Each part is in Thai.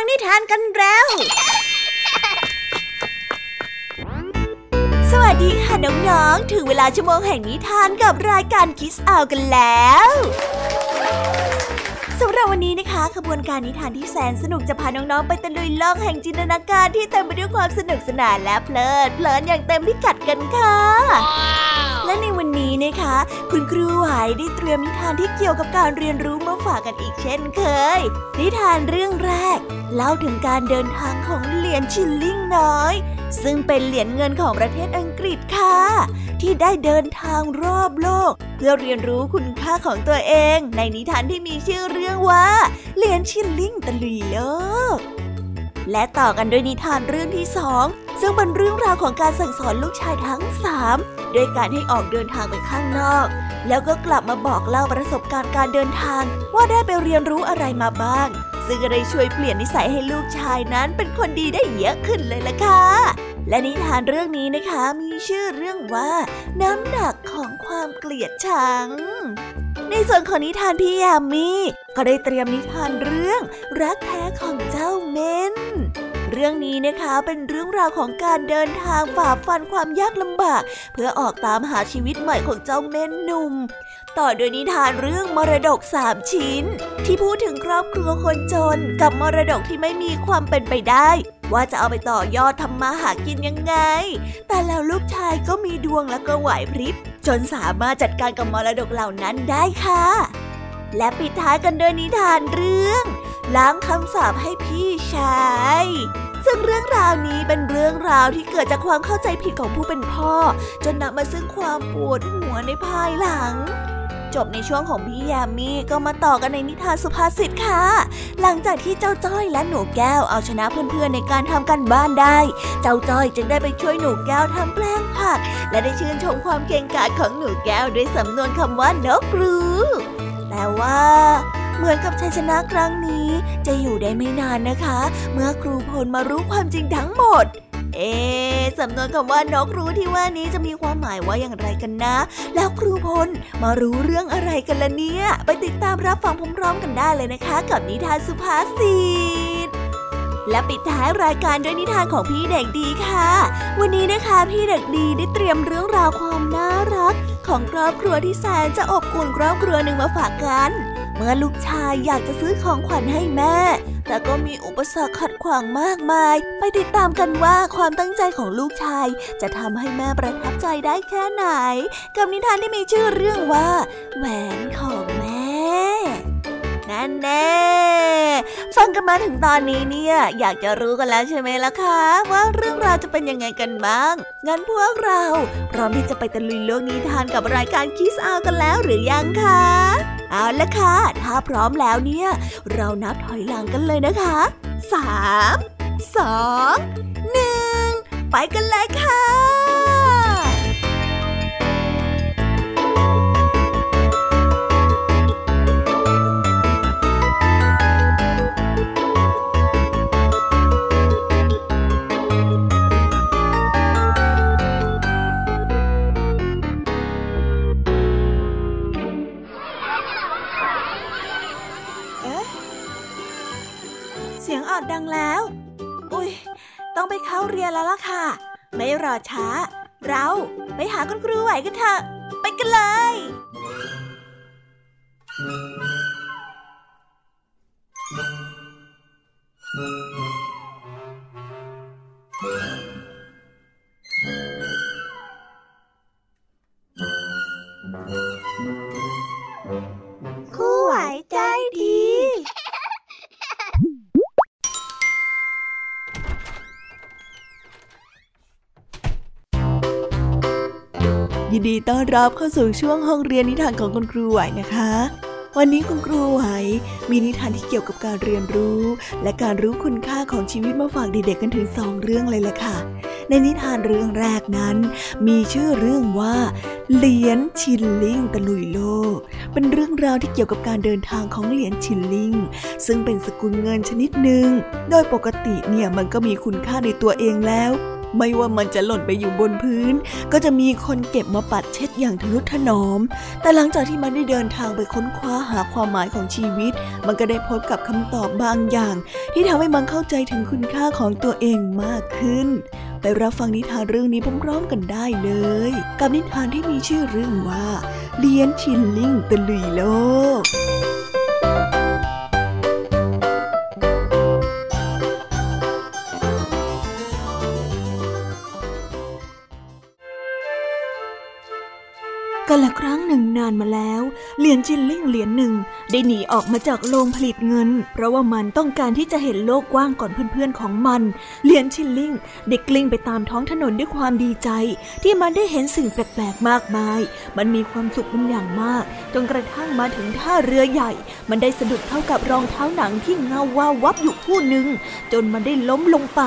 ฟังนิทานกันแล้ว สวัสดีค่ะน้องๆ ถึงเวลาชั่วโมงแห่งนิทานกับรายการคิสอาวกันแล้วสำหรับวันนี้นะคะขบวนการนิทานที่แสนสนุกจะพาน้องๆไปตะลุยโลกแห่งจินตนาการที่เต็มไปด้วยความสนุกสนานและเพลิดเพลินอย่างเต็มพิกัดกันค่ะ และในวันนี้นะคะ คุณครูไหวได้เตรียมนิทานที่เกี่ยวกับการเรียนรู้มาฝากกันอีกเช่นเคย นิทานเรื่องแรก เล่าถึงการเดินทางของเหรียญชิลลิงน้อย ซึ่งเป็นเหรียญเงินของประเทศอังกฤษค่ะ ที่ได้เดินทางรอบโลก เพื่อเรียนรู้คุณค่าของตัวเอง ในนิทานที่มีชื่อเรื่องว่าเหรียญชิลลิงตะลุยโลก และต่อกันด้วยนิทานเรื่องที่สองซึ่งเป็นเรื่องราวของการสั่งสอนลูกชายทั้งสามด้วยการให้ออกเดินทางไปข้างนอก แล้วก็กลับมาบอกเล่าประสบการณ์การเดินทาง ว่าได้ไปเรียนรู้อะไรมาบ้าง ซึ่งก็ได้ช่วยเปลี่ยนนิสัยให้ลูกชายนั้นเป็นคนดีได้เยอะขึ้นเลยล่ะค่ะ และนิทานเรื่องนี้นะคะมีชื่อเรื่องว่า น้ำหนักของความเกลียดชัง ในส่วนของนิทานพี่ยามีก็ได้เตรียมนิทานเรื่อง รักแท้ของเจ้าเม้นเรื่องนี้นะคะเป็นเรื่องราวของการเดินทางฝ่าฟันความยากลำบาก เพื่อออกตามหาชีวิตใหม่ของเจ้าเม้นหนุ่ม ต่อโดยนิทานเรื่องมรดกสามชิ้น ที่พูดถึงครอบครัวคนจนกับมรดกที่ไม่มีความเป็นไปได้ ว่าจะเอาไปต่อยอดทำมาหากินยังไง แต่แล้วลูกชายก็มีดวงและก็ไหวพริบ จนสามารถจัดการกับมรดกเหล่านั้นได้ค่ะ และปิดท้ายกันด้วยนิทานเรื่องล้างคำสาปให้พี่ชาย ซึ่งเรื่องราวนี้เป็นเรื่องราวที่เกิดจากความเข้าใจผิดของผู้เป็นพ่อ จนนำมาซึ่งความปวดหัวในภายหลัง จบในช่วงของพี่ยามีก็มาต่อกันในนิทานสุภาษิตค่ะ หลังจากที่เจ้าจ้อยและหนูแก้วเอาชนะเพื่อนๆในการทำกันบ้านได้ เจ้าจ้อยจึงได้ไปช่วยหนูแก้วทำแปลงผัก และได้ชื่นชมความเก่งกาจของหนูแก้วด้วยสำนวนคำว่านกรู้แต่ว่าเหมือนกับชัยชนะครั้งนี้ จะอยู่ได้ไม่นานนะคะ เมื่อครูพลมารู้ความจริงทั้งหมด เอ๊ะสำนวนคำว่านกรู้ที่ว่านี้จะมีความหมายว่าอย่างไรกันนะ แล้วครูพลมารู้เรื่องอะไรกันล่ะเนี่ย ไปติดตามรับฟังพร้อมๆกันได้เลยนะคะ กับนิทานสุภาษิตและปิดท้ายรายการด้วยนิทานของพี่เด็กดีค่ะ วันนี้นะคะพี่เด็กดีได้เตรียมเรื่องราวความน่ารัก ของครอบครัวที่แสนจะอบอุ่นครอบครัวหนึ่งมาฝากกัน เมื่อลูกชายอยากจะซื้อของขวัญให้แม่ แต่ก็มีอุปสรรคขัดขวางมากมาย ไปติดตามกันว่าความตั้งใจของลูกชาย จะทำให้แม่ประทับใจได้แค่ไหน กับนิทานที่มีชื่อเรื่องว่า แหวนของแม่ นั่นแน่ฟังกันมาถึงตอนนี้เนี่ย อยากจะรู้กันแล้วใช่ไหมล่ะคะ ว่าเรื่องราวจะเป็นยังไงกันบ้าง งั้นพวกเราพร้อมที่จะไปตะลุยโลกนิทานกับรายการคิสอากันแล้วหรือยังคะ เอาละค่ะ ถ้าพร้อมแล้วเนี่ย เรานับถอยหลังกันเลยนะคะสามสองหนึ่งไปกันเลยค่ะ รอช้า เราไปหาคุณครูไหวกันเถอะ ไปกันเลยค ต้อนรับเข้าสู่ช่วงห้องเรียนนิทานของคุณครูไหวนะคะ วันนี้คุณครูไหวมีนิทานที่เกี่ยวกับการเรียนรู้ และการรู้คุณค่าของชีวิตมาฝากเด็กๆกันถึงสองเรื่องเลยแหละค่ะ ในนิทานเรื่องแรกนั้น มีชื่อเรื่องว่าเหรียญชิลลิงตะลุยโลก เป็นเรื่องราวที่เกี่ยวกับการเดินทางของเหรียญชิลลิง ซึ่งเป็นสกุลเงินชนิดหนึ่ง โดยปกติเนี่ยมันก็มีคุณค่าในตัวเองแล้ว ไม่ว่ามันจะหล่นไปอยู่บนพื้น ก็จะมีคนเก็บมาปัดเช็ดอย่างทนุถนอม แต่หลังจากที่มันได้เดินทางไปค้นคว้าหาความหมายของชีวิต มันก็ได้พบกับคำตอบบางอย่าง ที่ทำให้มันเข้าใจถึงคุณค่าของตัวเองมากขึ้น ไปรับฟังนิทานเรื่องนี้พร้อมๆกันได้เลย กับนิทานที่มีชื่อเรื่องว่าเลี้ยนชินลิงตะลุยโลก กันละครั้งหนึ่งนานมาแล้ว เหรียญจินลิ่งเหรียญหนึ่งได้หนีออกมาจากโรงผลิตเงิน เพราะว่ามันต้องการที่จะเห็นโลกกว้างก่อนเพื่อนๆของมัน เหรียญชินลิ่งเด็กกลิ้งไปตามท้องถนนด้วยความดีใจ ที่มันได้เห็นสิ่งแปลกๆมากมาย มันมีความสุขเป็นอย่างมากจนกระทั่งมาถึงท่าเรือใหญ่ มันได้สะดุดเข้ากับรองเท้าหนังที่เงาว่าวับอยู่คู่หนึ่งจนมันได้ล้มลงไป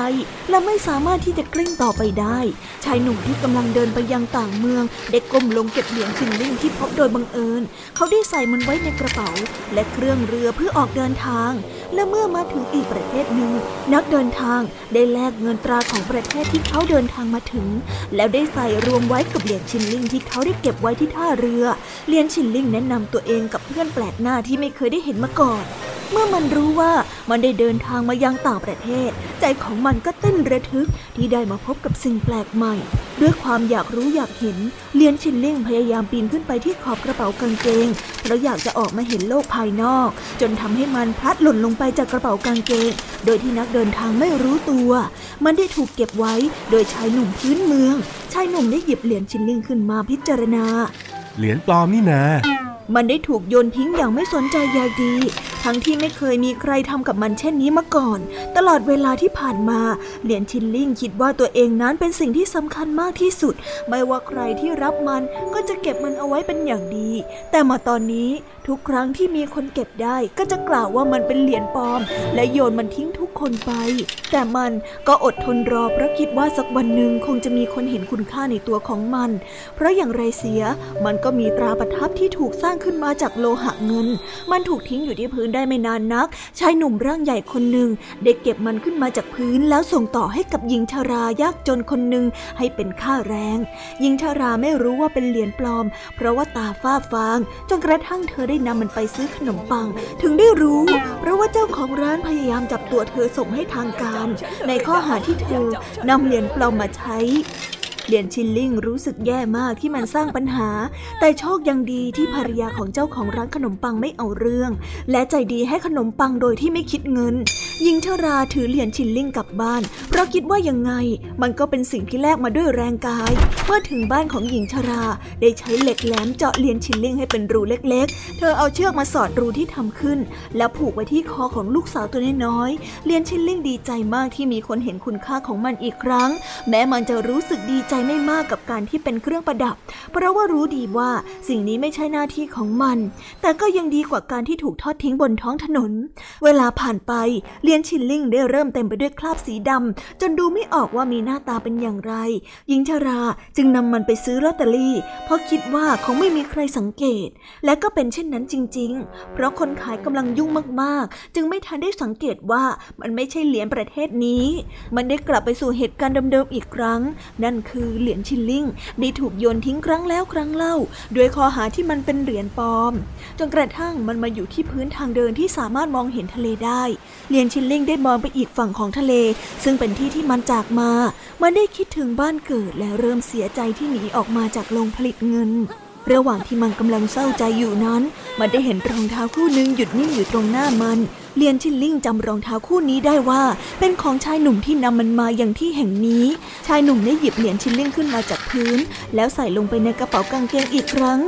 และไม่สามารถที่จะกลิ้งต่อไปได้ ชายหนุ่มที่กำลังเดินไปยังต่างเมืองได้ก้มลงเก็บเหรียญชินลิ่งที่พบโดยบังเอิญ เขาได้ใส่มันไว้ในกระเป๋า และเครื่องเรือเพื่อออกเดินทาง และเมื่อมาถึงอีกประเทศหนึ่ง นักเดินทางได้แลกเงินตราของประเทศที่เขาเดินทางมาถึง แล้วได้ใส่รวมไว้กับเหรียญชินลิ่งที่เขาได้เก็บไว้ที่ท่าเรือเหรียญชินลิ่งแนะนำตัวเองกับเพื่อนแปลกหน้าที่ไม่เคยได้เห็นมาก่อน เมื่อมันรู้ว่ามันได้เดินทางมายังต่างประเทศ ใจของมันก็เต้นระทึกที่ได้มาพบกับสิ่งแปลกใหม่ ด้วยความอยากรู้อยากเห็น เลียนชินเล่งพยายามปีนขึ้นไปที่ขอบกระเป๋ากางเกงเพราะอยากจะออกมาเห็นโลกภายนอก จนทำให้มันพลัดหล่นลงไปจากกระเป๋ากางเกง โดยที่นักเดินทางไม่รู้ตัว มันได้ถูกเก็บไว้โดยชายหนุ่มพื้นเมือง ชายหนุ่มได้หยิบเหรียญชินเล่งขึ้นมาพิจารณา เหรียญปลอมนี่นา มันได้ถูกโยนทิ้งอย่างไม่สนใจใยดี ทั้งที่ไม่เคยมีใครทำกับมันเช่นนี้มาก่อน ตลอดเวลาที่ผ่านมา เหรียญชินลิงคิดว่าตัวเองนั้นเป็นสิ่งที่สำคัญมากที่สุด ไม่ว่าใครที่รับมันก็จะเก็บมันเอาไว้เป็นอย่างดี แต่มาตอนนี้ทุกครั้งที่มีคนเก็บได้ก็จะกล่าวว่ามันเป็นเหรียญปลอม และโยนมันทิ้งทุกคนไป แต่มันก็อดทนรอเพราะคิดว่าสักวันหนึ่งคงจะมีคนเห็นคุณค่าในตัวของมัน เพราะอย่างไรเสีย มันก็มีตราประทับที่ถูกสร้างขึ้นมาจากโลหะเงิน มันถูกทิ้งอยู่ที่พื้นได้ไม่นานนักชายหนุ่มร่างใหญ่คนหนึ่งได้เก็บมันขึ้นมาจากพื้นแล้วส่งต่อให้กับหญิงชารายากจนคนหนึ่งให้เป็นค่าแรง หญิงชาราไม่รู้ว่าเป็นเหรียญปลอม เพราะว่าตาฝ้าฟางจนกระทั่งเธอได้นำมันไปซื้อขนมปัง ถึงได้รู้ เพราะว่าเจ้าของร้านพยายามจับตัวเธอส่งให้ทางการ ในข้อหาที่เธอนำเหรียญปลอมมาใช้ เหรียญชินลิงรู้สึกแย่มากที่มันสร้างปัญหา แต่โชคยังดีที่ภรรยาของเจ้าของร้านขนมปังไม่เอาเรื่อง และใจดีให้ขนมปังโดยที่ไม่คิดเงินหญิงชราถือเหรียญชินลิงกลับบ้าน เพราะคิดว่ายังไง มันก็เป็นสิ่งที่แลกมาด้วยแรงกายเมื่อถึงบ้านของหญิงชราได้ใช้เหล็กแหลมเจาะเหรียญชินลิงให้เป็นรูเล็ก ๆ เธอเอาเชือกมาสอดรูที่ทำขึ้น แล้วผูกไว้ที่คอของลูกสาวตัวน้อยๆเหรียญชินลิงดีใจมากที่มีคนเห็นคุณค่าของมันอีกครั้ง แม้มันจะรู้สึกดีใจจไม่มากกับการที่เป็นเครื่องประดับ เพราะว่ารู้ดีว่าสิ่งนี้ไม่ใช่หน้าที่ของมัน แต่ก็ยังดีกว่าการที่ถูกทอดทิ้งบนท้องถนน เวลาผ่านไปเลียนชินลิงได้เริ่มเต็มไปด้วยคราบสีดำจนดูไม่ออกว่ามีหน้าตาเป็นอย่างไร หญิงชาราจึงนำมันไปซื้อลอตเตอรี่ เพราะคิดว่าคงไม่มีใครสังเกต และก็เป็นเช่นนั้นจริง ๆ เพราะคนขายกำลังยุ่งมากๆ จึงไม่ทันได้สังเกตว่ามันไม่ใช่เหรียญประเทศนี้ มันได้กลับไปสู่เหตุการณ์เดิมๆอีกครั้ง นั่นคืคือเหรียญชินลิงได้ถูกโยนทิ้งครั้งแล้วครั้งเล่าด้วยข้อหาที่มันเป็นเหรียญปลอม จนกระทั่งมันมาอยู่ที่พื้นทางเดินที่สามารถมองเห็นทะเลได้ เหรียญชินลิงได้มองไปอีกฝั่งของทะเล ซึ่งเป็นที่ที่มันจากมา มันได้คิดถึงบ้านเกิดและเริ่มเสียใจที่หนีออกมาจากโรงผลิตเงินระหว่างที่มันกำลังเศร้าใจอยู่นั้น มันได้เห็นรองเท้าคู่หนึ่งหยุดนิ่งอยู่ตรงหน้ามัน เลียนชินลิ่งจำรองเท้าคู่นี้ได้ว่า เป็นของชายหนุ่มที่นำมันมาอย่างที่แห่งนี้ ชายหนุ่มได้หยิบเหรียญชินลิ่งขึ้นมาจากพื้น แล้วใส่ลงไปในกระเป๋ากางเกงอีกครั้ง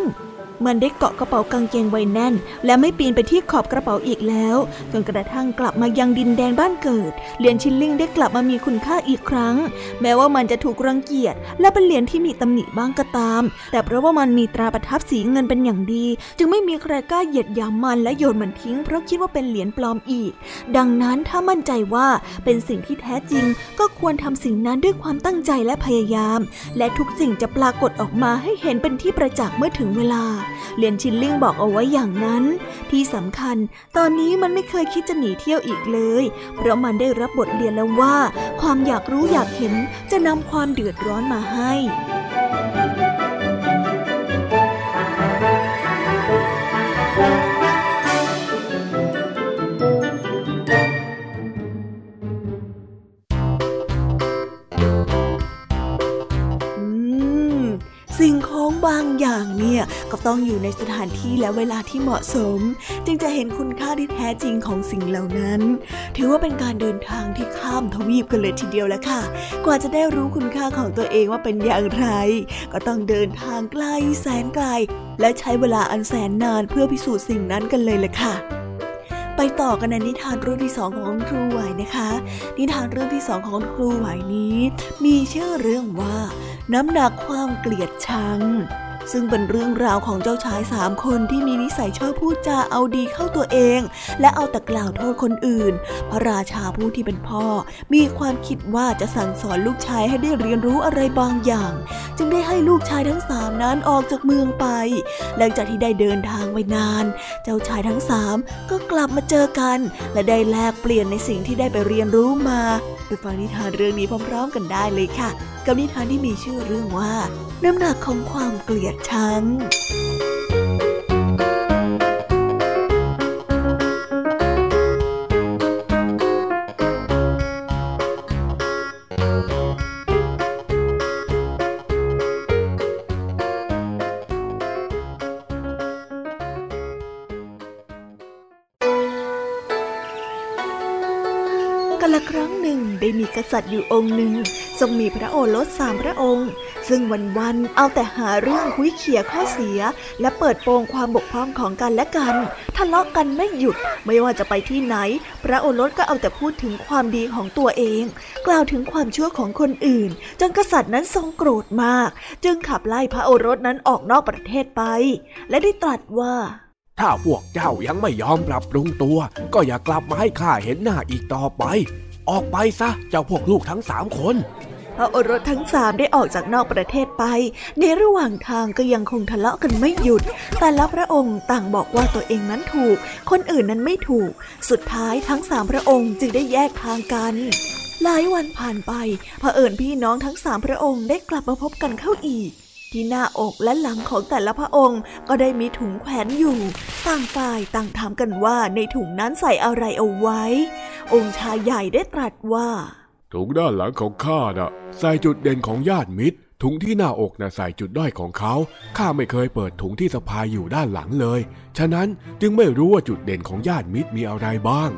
มันได้เกาะกระเป๋ากางเกงไว้แน่น และไม่ปีนไปที่ขอบกระเป๋าอีกแล้ว จนกระทั่งกลับมายังดินแดนบ้านเกิด เหรียญชิลลิงได้กลับมามีคุณค่าอีกครั้ง แม้ว่ามันจะถูกรังเกียจ และเป็นเหรียญที่มีตำหนิบ้างก็ตาม แต่เพราะว่ามันมีตราประทับสีเงินเป็นอย่างดี จึงไม่มีใครกล้าเหยียดหยามมันและโยนมันทิ้ง เพราะคิดว่าเป็นเหรียญปลอมอีก ดังนั้นถ้ามั่นใจว่าเป็นสิ่งที่แท้จริง ก็ควรทำสิ่งนั้นด้วยความตั้งใจและพยายาม และทุกสิ่งจะปรากฏออกมาให้เห็นเป็นที่ประจักษ์เมื่อถึงเวลาเลียนชินลิ่งบอกเอาไว้อย่างนั้น ที่สำคัญ ตอนนี้มันไม่เคยคิดจะหนีเที่ยวอีกเลย เพราะมันได้รับบทเรียนแล้วว่า ความอยากรู้อยากเห็นจะนำความเดือดร้อนมาให้ ของบางอย่างเนี่ยก็ต้องอยู่ในสถานที่และเวลาที่เหมาะสม จึงจะเห็นคุณค่าที่แท้จริงของสิ่งเหล่านั้น ถือว่าเป็นการเดินทางที่ข้ามทวีปกันเลยทีเดียวแล้วค่ะ กว่าจะได้รู้คุณค่าของตัวเองว่าเป็นอย่างไร ก็ต้องเดินทางไกลแสนไกล และใช้เวลาอันแสนนานเพื่อพิสูจน์สิ่งนั้นกันเลยแหละค่ะ ไปต่อกันในนิทานเรื่องที่สองของครูไหวนะคะ นิทานเรื่องที่สองของครูไหวนี้ มีชื่อเรื่องว่า น้ำหนักความเกลียดชัง ซึ่งเป็นเรื่องราวของเจ้าชายสามคนที่มีนิสัยชอบพูดจาเอาดีเข้าตัวเอง และเอาแต่กล่าวโทษคนอื่น พระราชาผู้ที่เป็นพ่อ มีความคิดว่าจะสั่งสอนลูกชายให้ได้เรียนรู้อะไรบางอย่าง จึงได้ให้ลูกชายทั้งสามนั้นออกจากเมืองไป หลังจากที่ได้เดินทางไปนาน เจ้าชายทั้งสามก็กลับมาเจอกัน และได้แลกเปลี่ยนในสิ่งที่ได้ไปเรียนรู้มาไปฟังนิทานเรื่องนี้พร้อม ๆ กันได้เลยค่ะ กับนิทานที่มีชื่อเรื่องว่าน้ำหนักของความเกลียดชังกันละครั้งหนึ่งได้มีกษัตริย์อยู่องค์หนึ่ง ทรงมีพระโอรสสามพระองค์ ซึ่งวันๆเอาแต่หาเรื่องคุยเขี่ยข้อเสีย และเปิดโปงความบกพร่องของกันและกันทะเลาะกันไม่หยุดไม่ว่าจะไปที่ไหน พระโอรสก็เอาแต่พูดถึงความดีของตัวเอง กล่าวถึงความชั่วของคนอื่น จนกษัตริย์นั้นทรงโกรธมาก จึงขับไล่พระโอรสนั้นออกนอกประเทศไป และได้ตรัสว่าถ้าพวกเจ้ายังไม่ยอมปรับปรุงตัว ก็อย่ากลับมาให้ข้าเห็นหน้าอีกต่อไป ออกไปซะเจ้าพวกลูกทั้งสามคน พระโอรสทั้งสามได้ออกจากนอกประเทศไป ในระหว่างทางก็ยังคงทะเลาะกันไม่หยุด แต่ละพระองค์ต่างบอกว่าตัวเองนั้นถูก คนอื่นนั้นไม่ถูก สุดท้ายทั้งสามพระองค์จึงได้แยกทางกันหลายวันผ่านไปพระเอิญพี่น้องทั้งสามพระองค์ได้กลับมาพบกันเข้าอีก ที่หน้าอกและหลังของแต่ละพระองค์ก็ได้มีถุงแขวนอยู่ ต่างฝ่ายต่างถามกันว่าในถุงนั้นใส่อะไรเอาไว้ องค์ชายใหญ่ได้ตรัสว่า ถุงด้านหลังของข้าน่ะ ใส่จุดเด่นของญาติมิตร ถุงที่หน้าอกน่ะใส่จุดด้อยของเขาข้าไม่เคยเปิดถุงที่สะพายอยู่ด้านหลังเลย ฉะนั้นจึงไม่รู้ว่าจุดเด่นของญาติมิตรมีอะไรบ้าง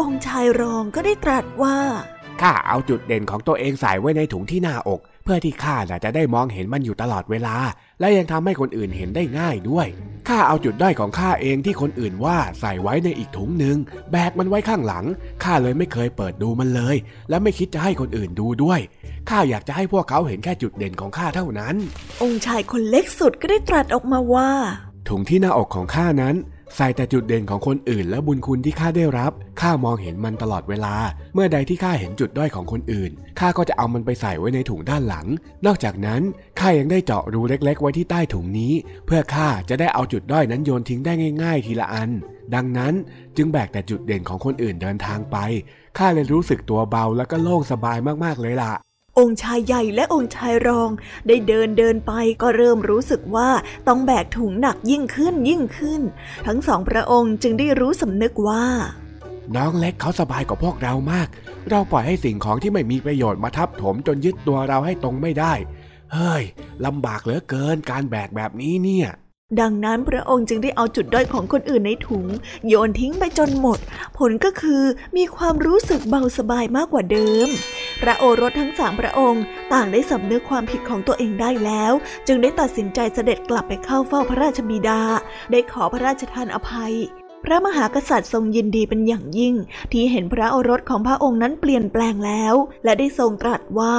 องค์ชายรองก็ได้ตรัสว่าข้าเอาจุดเด่นของตัวเองใส่ไว้ในถุงที่หน้าอก เพื่อที่ข้าจะได้มองเห็นมันอยู่ตลอดเวลา และยังทำให้คนอื่นเห็นได้ง่ายด้วยข้าเอาจุดด้อยของข้าเองที่คนอื่นว่าใส่ไว้ในอีกถุงหนึ่งแบกมันไว้ข้างหลังข้าเลยไม่เคยเปิดดูมันเลย และไม่คิดจะให้คนอื่นดูด้วยข้าอยากจะให้พวกเขาเห็นแค่จุดเด่นของข้าเท่านั้น องค์ชายคนเล็กสุดก็ได้ตรัสออกมาว่า ถุงที่หน้าอกของข้านั้น ใส่แต่จุดเด่นของคนอื่นและบุญคุณที่ข้าได้รับ ข้ามองเห็นมันตลอดเวลา เมื่อใดที่ข้าเห็นจุดด้อยของคนอื่น ข้าก็จะเอามันไปใส่ไว้ในถุงด้านหลัง นอกจากนั้น ข้ายังได้เจาะรูเล็ก ๆ ไว้ที่ใต้ถุงนี้ เพื่อข้าจะได้เอาจุดด้อยนั้นโยนทิ้งได้ง่าย ๆ ทีละอัน ดังนั้นจึงแบกแต่จุดเด่นของคนอื่นเดินทางไป ข้าเลยรู้สึกตัวเบาแล้วก็โล่งสบายมากๆเลยล่ะ องค์ชายใหญ่และองค์ชายรอง ได้เดินเดินไปก็เริ่มรู้สึกว่าต้องแบกถุงหนักยิ่งขึ้นยิ่งขึ้น ทั้งสองพระองค์จึงได้รู้สำนึกว่า น้องเล็กเขาสบายกว่าพวกเรามาก เราปล่อยให้สิ่งของที่ไม่มีประโยชน์มาทับถมจนยึดตัวเราให้ตรงไม่ได้ เฮ้ยลำบากเหลือเกินการแบกแบบนี้เนี่ย ดังนั้นพระองค์จึงได้เอาจุดด้อยของคนอื่นในถุง โยนทิ้งไปจนหมด ผลก็คือมีความรู้สึกเบาสบายมากกว่าเดิม พระโอรสทั้งสามพระองค์ ต่างได้สำนึกความผิดของตัวเองได้แล้ว จึงได้ตัดสินใจเสด็จกลับไปเข้าเฝ้าพระราชบิดา ได้ขอพระราชทานอภัย พระมหากษัตริย์ทรงยินดีเป็นอย่างยิ่ง ที่เห็นพระโอรสของพระองค์นั้นเปลี่ยนแปลงแล้ว และได้ทรงตรัสว่า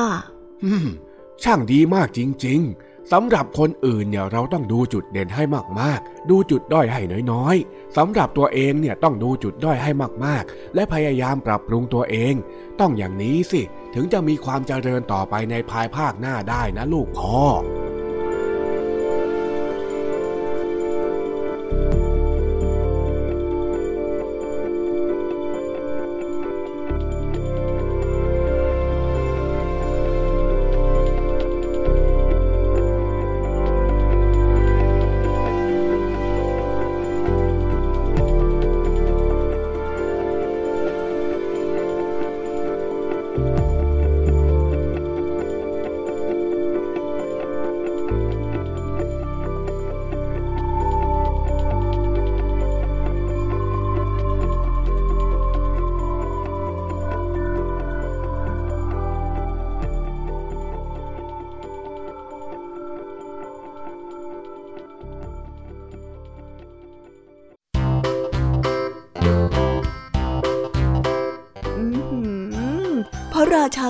ช่างดีมากจริง ๆ สำหรับคนอื่นเนี่ยเราต้องดูจุดเด่นให้มากๆ ดูจุดด้อยให้น้อยๆสำหรับตัวเองเนี่ยต้องดูจุดด้อยให้มากๆ และพยายามปรับปรุงตัวเอง ต้องอย่างนี้สิ ถึงจะมีความเจริญต่อไปในภายภาคหน้าได้นะลูกพ่อ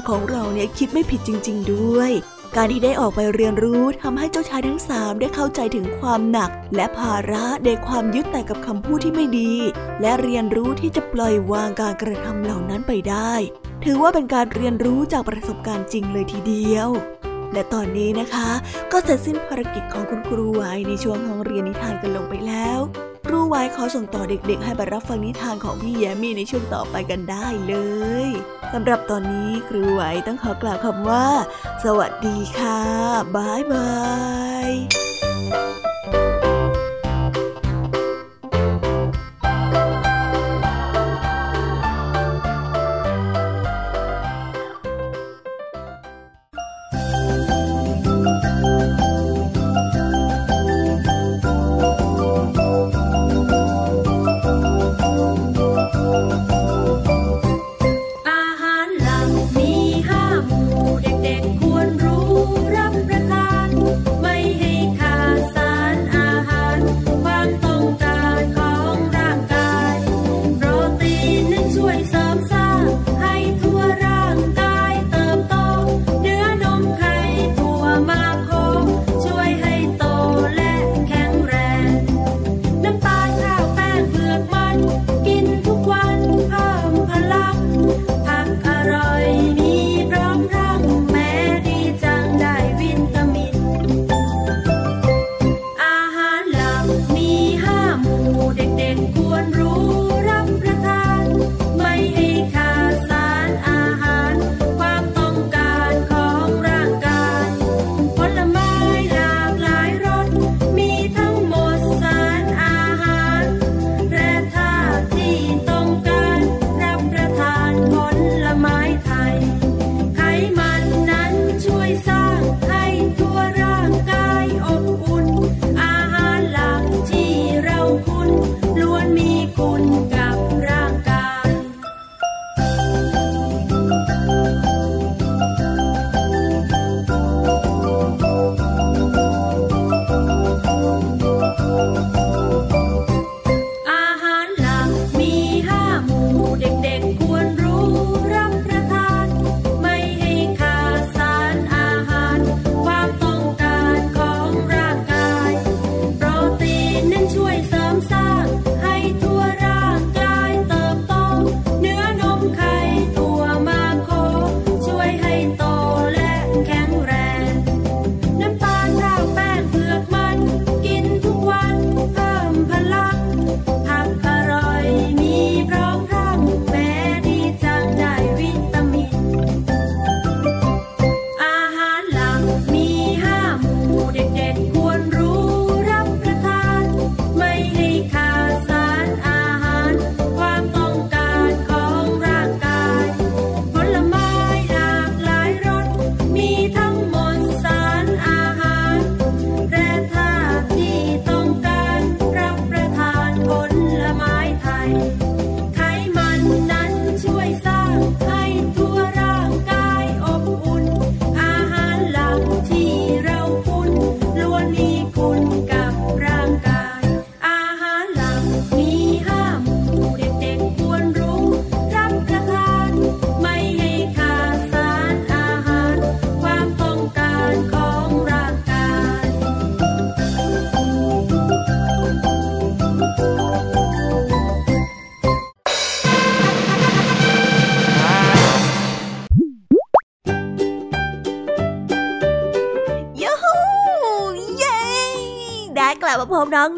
ของเราเนี่ยคิดไม่ผิดจริง ๆ ด้วย การที่ได้ออกไปเรียนรู้ทำให้เจ้าชายทั้งสามได้เข้าใจถึงความหนัก และภาระในความยึดแต่กับคำพูดที่ไม่ดี และเรียนรู้ที่จะปล่อยวางการกระทำเหล่านั้นไปได้ ถือว่าเป็นการเรียนรู้จากประสบการณ์จริงเลยทีเดียวและตอนนี้นะคะ ก็เสร็จสิ้นภารกิจของคุณครูไว้ในช่วงห้องเรียนนิทานกันลงไปแล้ว ครูไว้ขอส่งต่อเด็กๆ ให้ไปรับฟังนิทานของพี่แยมมี่ในช่วงต่อไปกันได้เลยสำหรับตอนนี้ครูไว้ต้องขอกล่าวคำว่า สวัสดีค่ะบายบาย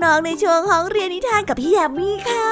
น้องๆในช่วงห้องเรียนนิทานกับพี่ยามีค่ะ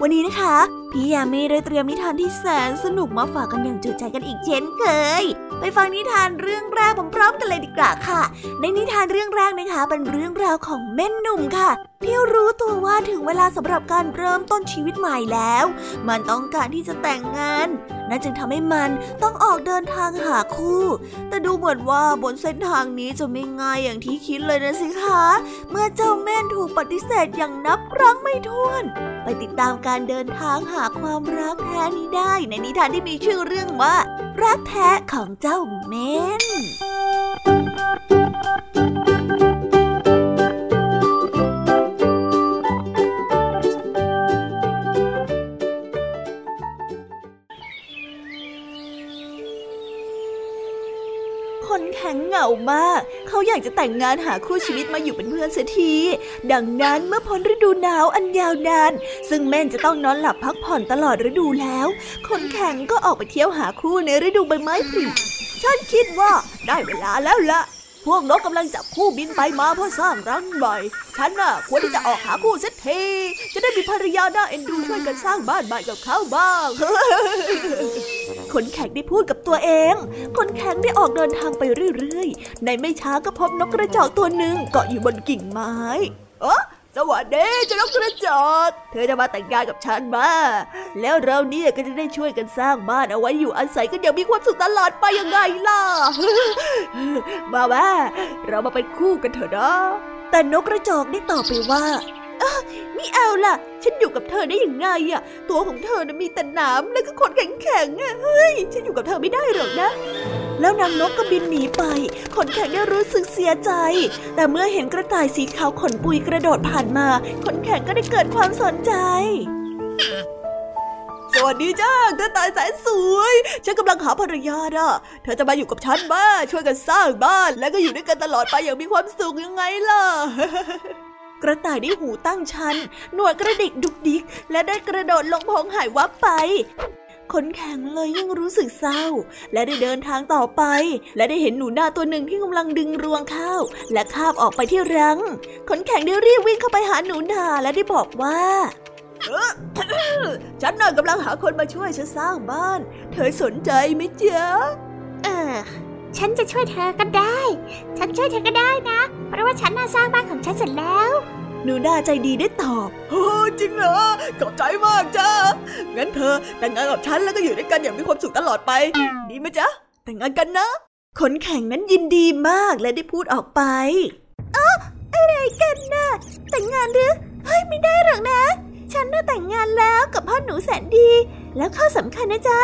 วันนี้นะคะ พี่ยามีได้เตรียมนิทานที่แสนสนุกมาฝากกันอย่างจุใจกันอีกเช่นเคย ไปฟังนิทานเรื่องแรกพร้อมๆกันเลยดีกว่าค่ะ ในนิทานเรื่องแรกนะคะ เป็นเรื่องราวของแม่หนุ่มค่ะที่รู้ตัวว่าถึงเวลาสำหรับการเริ่มต้นชีวิตใหม่แล้ว มันต้องการที่จะแต่งงาน นั่นจึงทำให้มันต้องออกเดินทางหาคู่ แต่ดูเหมือนว่าบนเส้นทางนี้จะไม่ง่ายอย่างที่คิดเลยนะสิคะ เมื่อเจ้าแม่นถูกปฏิเสธอย่างนับครั้งไม่ถ้วน ไปติดตามการเดินทางหาความรักแท้นี้ได้ ในนิทานที่มีชื่อเรื่องว่า รักแท้ของเจ้าแม่นคน เหงามาก เขาอยากจะแต่งงานหาคู่ชีวิตมาอยู่เป็นเพื่อนเสียที ดังนั้นเมื่อพ้นฤดูหนาวอันยาวนาน ซึ่งแม่นจะต้องนอนหลับพักผ่อนตลอดฤดูแล้ว คนแข่งก็ออกไปเที่ยวหาคู่ในฤดูใบไม้ผลิฉันคิดว่าได้เวลาแล้วละ พวกนกกำลังจับคู่บินไปมาเพื่อสร้างรังใหม่ฉันน่ะควรที่จะออกหาคู่สักทีจะได้มีภรรยาหน้าเอ็นดูช่วยกันสร้างบ้านใหม่กับเขาบ้าง คนแข็งได้พูดกับตัวเอง คนแข็งได้ออกเดินทางไปเรื่อยๆ ในไม่ช้าก็พบนกกระจอกตัวหนึ่งเกาะอยู่บนกิ่งไม้เออ สวัสดีเจ้านกกระจอก เธอจะมาแต่งงานกับฉันมา แล้วเราเนี่ยก็จะได้ช่วยกันสร้างบ้านเอาไว้อยู่อาศัยกันอย่างมีความสุขตลอดไปยังไงล่ะ มาแม่เรามาเป็นคู่กันเถอะนะแต่นกกระจอกได้ตอบไปว่าไม่เอาล่ะ ฉันอยู่กับเธอได้อย่างไงอะตัวของเธอนะมีแต่หนามและก็ขนแข็งๆอะเฮ้ย ฉันอยู่กับเธอไม่ได้หรอกนะ แล้วนางนกก็บินหนีไป ขนแข็งได้รู้สึกเสียใจ แต่เมื่อเห็นกระต่ายสีขาวขนปุยกระโดดผ่านมา ขนแข็งก็ได้เกิดความสนใจ สวัสดีจ้ากระต่ายแสนสวย ฉันกำลังหาภรรยาน่ะ เธอจะมาอยู่กับฉันบ้าช่วยกันสร้างบ้าน แล้วก็อยู่ด้วยกันตลอดไปอย่างมีความสุขยังไงล่ะกระต่ายได้หูตั้งชันหนวดกระดิกดุกดิก และได้กระโดดลงพงหายวับไป ขนแข็งเลยยังรู้สึกเศร้า และได้เดินทางต่อไป และได้เห็นหนูนาตัวหนึ่งที่กำลังดึงรวงข้าว และคาบออกไปที่รัง ขนแข็งได้รีบวิ่งเข้าไปหาหนูนาและได้บอกว่าฉันน่ะกำลังหาคนมาช่วยฉันสร้างบ้าน เธอสนใจไหมจ๊ะเออฉันจะช่วยเธอก็ได้ ฉันช่วยเธอก็ได้นะ เพราะว่าฉันน่าสร้างบ้านของฉันเสร็จแล้ว หนูนาใจดีได้ตอบโอ้จริงเหรอ ขอบใจมากจ้างั้นเธอแต่งงานกับฉันแล้วก็อยู่ด้วยกันอย่างมีความสุขตลอดไป ดีไหมจ๊ะ แต่งงานกันนะ ขนแข่งนั้นยินดีมากและได้พูดออกไปอ๋ออะไรกันนะ่ะ แต่งงานหรือ เฮ้ยไม่ได้หรอกนะ ฉันน่ะแต่งงานแล้วกับพ่อหนูแสนดี แล้วข้อสำคัญนะจ๊ะ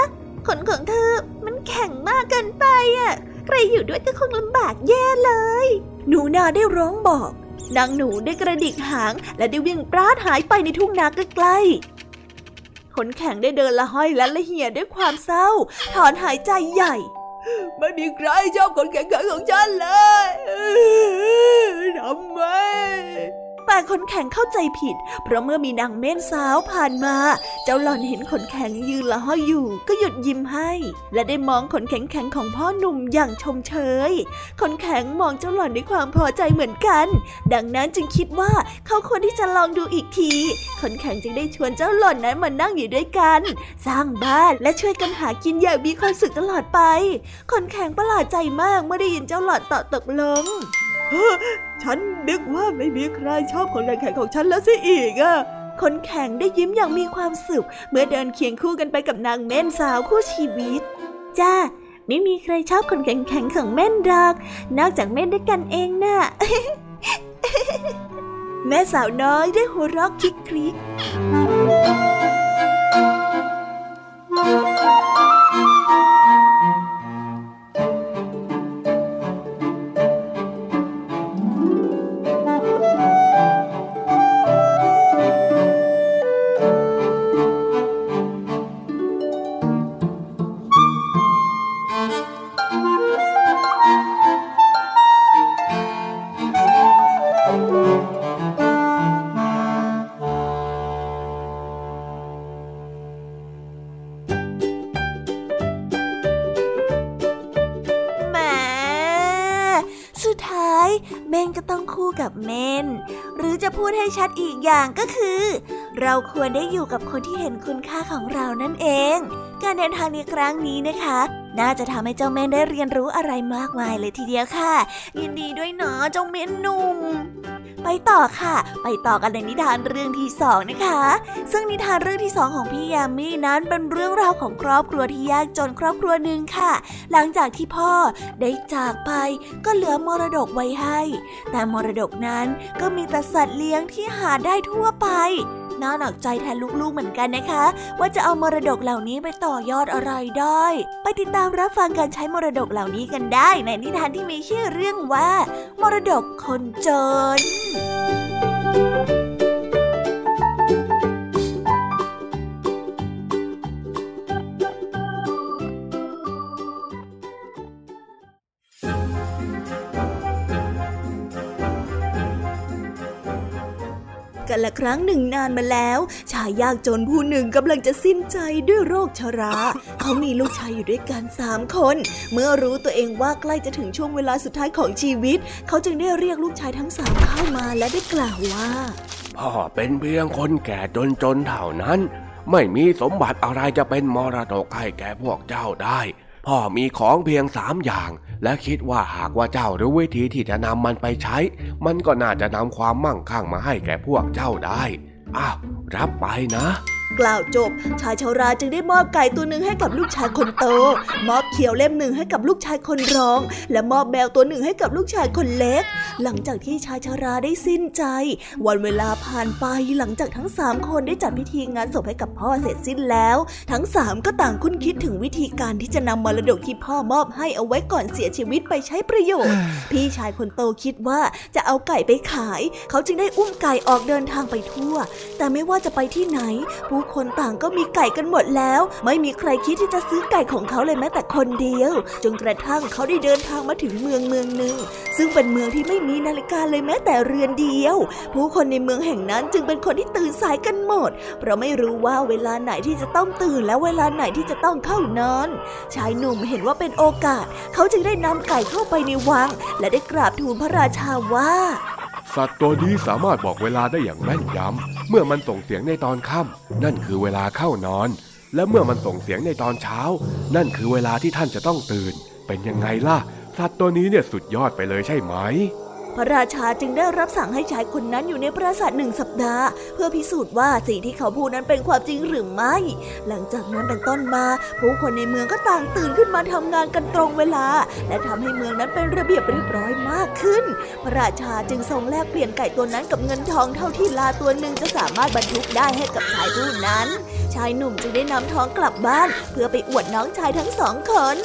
ขนของเธอมันแข็งมากเกินไปอะ ใครอยู่ด้วยก็คงลำบากแย่เลย หนูนาได้ร้องบอก นางหนูได้กระดิกหาง และได้วิ่งปราดหายไปในทุ่งนาใกล้ๆขนแข็งได้เดินละห้อยและละเหี่ยด้วยความเศร้า ถอนหายใจใหญ่ไม่มีใครชอบขนแข็งของฉันเลยทำไม แต่ขนแข็งเข้าใจผิด เพราะเมื่อมีนางเม่นสาวผ่านมา เจ้าหล่อนเห็นขนแข็งยืนละห้อยอยู่ ก็หยุดยิ้มให้ และได้มองขนแข็งแข็งของพ่อหนุ่มอย่างชมเชย ขนแข็งมองเจ้าหล่อนด้วยความพอใจเหมือนกัน ดังนั้นจึงคิดว่าเขาควรที่จะลองดูอีกที ขนแข็งจึงได้ชวนเจ้าหล่อนนั้นมานั่งอยู่ด้วยกัน สร้างบ้านและช่วยกันหากินอย่างมีความสุขตลอดไป ขนแข็งประหลาดใจมากเมื่อได้ยินเจ้าหล่อนตอบตกลง ฉันนึกว่าไม่มีใครชอบคนแข็งของฉันแล้วสิอีกอะคนแข็งได้ยิ้มอย่างมีความสุข เมื่อเดินเคียงคู่กันไปกับนางเม่นสาวคู่ชีวิต จ้า ไม่มีใครชอบคนแข็งแข็งของเม่นดอก นอกจากเม่นด้วยกันเองนะ่ะ แม่สาวน้อยได้หัวเราะคิกคริก สุดท้าย เม่นก็ต้องคู่กับเม่นหรือจะพูดให้ชัดอีกอย่างก็คือ เราควรได้อยู่กับคนที่เห็นคุณค่าของเรานั่นเอง การเดินทางในครั้งนี้นะคะ น่าจะทำให้เจ้าเม่นได้เรียนรู้อะไรมากมายเลยทีเดียวค่ะ ยินดีด้วยเนาะเจ้าเม่นหนุ่ม ไปต่อค่ะ ไปต่อกันในนิทานเรื่องที่สองนะคะ ซึ่งนิทานเรื่องที่สองของพี่ยามีนั้นเป็นเรื่องราวของครอบครัวที่ยากจนครอบครัวหนึ่งค่ะ หลังจากที่พ่อได้จากไปก็เหลือมรดกไว้ให้ แต่มรดกนั้นก็มีแต่สัตว์เลี้ยงที่หาได้ทั่วไปน่าหนักใจแทนลูกๆเหมือนกันนะคะ ว่าจะเอามรดกเหล่านี้ไปต่อยอดอะไรได้ ไปติดตามรับฟังการใช้มรดกเหล่านี้กันได้ ในนิทานที่มีชื่อเรื่องว่า มรดกคนจน Bye. กันละครั้งหนึ่งนานมาแล้ว ชายยากจนผู้หนึ่งกำลังจะสิ้นใจด้วยโรคชรา เขามีลูกชายอยู่ด้วยกันสามคน เมื่อรู้ตัวเองว่าใกล้จะถึงช่วงเวลาสุดท้ายของชีวิต เขาจึงได้เรียกลูกชายทั้งสามเข้ามาและได้กล่าวว่า พ่อเป็นเพียงคนแก่จนจนเท่านั้น ไม่มีสมบัติอะไรจะเป็นมรดกให้แก่พวกเจ้าได้ พ่อมีของเพียงสามอย่าง และคิดว่าหากว่าเจ้ารู้วิธีที่จะนำมันไปใช้ มันก็น่าจะนำความมั่งคั่งมาให้แก่พวกเจ้าได้ อ้าว รับไปนะ กล่าวจบ ชายชาราจึงได้มอบไก่ตัวหนึ่งให้กับลูกชายคนโต มอบเขียวเล่มหนึ่งให้กับลูกชายคนรอง และมอบแมวตัวหนึ่งให้กับลูกชายคนเล็ก หลังจากที่ชายชาราได้สิ้นใจ วันเวลาผ่านไปหลังจากทั้งสามคนได้จัดพิธีงานศพให้กับพ่อเสร็จสิ้นแล้ว ทั้งสามก็ต่างคุ้นคิดถึงวิธีการที่จะนำมรดกที่พ่อมอบให้เอาไว้ก่อนเสียชีวิตไปใช้ประโยชน์ พี่ชายคนโตคิดว่าจะเอาไก่ไปขาย เขาจึงได้อุ้มไก่ออกเดินทางไปทั่ว แต่ไม่ว่าจะไปที่ไหนผูู้คนต่างก็มีไก่กันหมดแล้ว ไม่มีใครคิดที่จะซื้อไก่ของเขาเลยแม้แต่คนเดียว จนกระทั่งเขาได้เดินทางมาถึงเมืองเมืองหนึ่ง ซึ่งเป็นเมืองที่ไม่มีนาฬิกาเลยแม้แต่เรือนเดียว ผู้คนในเมืองแห่งนั้นจึงเป็นคนที่ตื่นสายกันหมด เพราะไม่รู้ว่าเวลาไหนที่จะต้องตื่นและเวลาไหนที่จะต้องเข้านอน ชายหนุ่มเห็นว่าเป็นโอกาส เขาจึงได้นำไก่เข้าไปในวัง และได้กราบทูลพระราชาว่า สัตว์ตัวนี้สามารถบอกเวลาได้อย่างแม่นยำ เมื่อมันส่งเสียงในตอนค่ำนั่นคือเวลาเข้านอน และเมื่อมันส่งเสียงในตอนเช้า นั่นคือเวลาที่ท่านจะต้องตื่น เป็นยังไงล่ะ สัตว์ตัวนี้เนี่ยสุดยอดไปเลยใช่ไหม พระราชาจึงได้รับสั่งให้ชายคนนั้นอยู่ในปราสาทหนึ่งสัปดาห์ เพื่อพิสูจน์ว่าสิ่งที่เขาพูดนั้นเป็นความจริงหรือไม่ หลังจากนั้นเป็นต้นมา ผู้คนในเมืองก็ต่างตื่นขึ้นมาทำงานกันตรงเวลา และทำให้เมืองนั้นเป็นระเบียบเรียบร้อยมากขึ้น พระราชาจึงทรงแลกเปลี่ยนไก่ตัวนั้นกับเงินทองเท่าที่ลาตัวหนึ่งจะสามารถบรรทุกได้ให้กับชายผู้นั้น ชายหนุ่มจึงได้นำทองกลับบ้าน เพื่อไปอวดน้องชายทั้งสองคน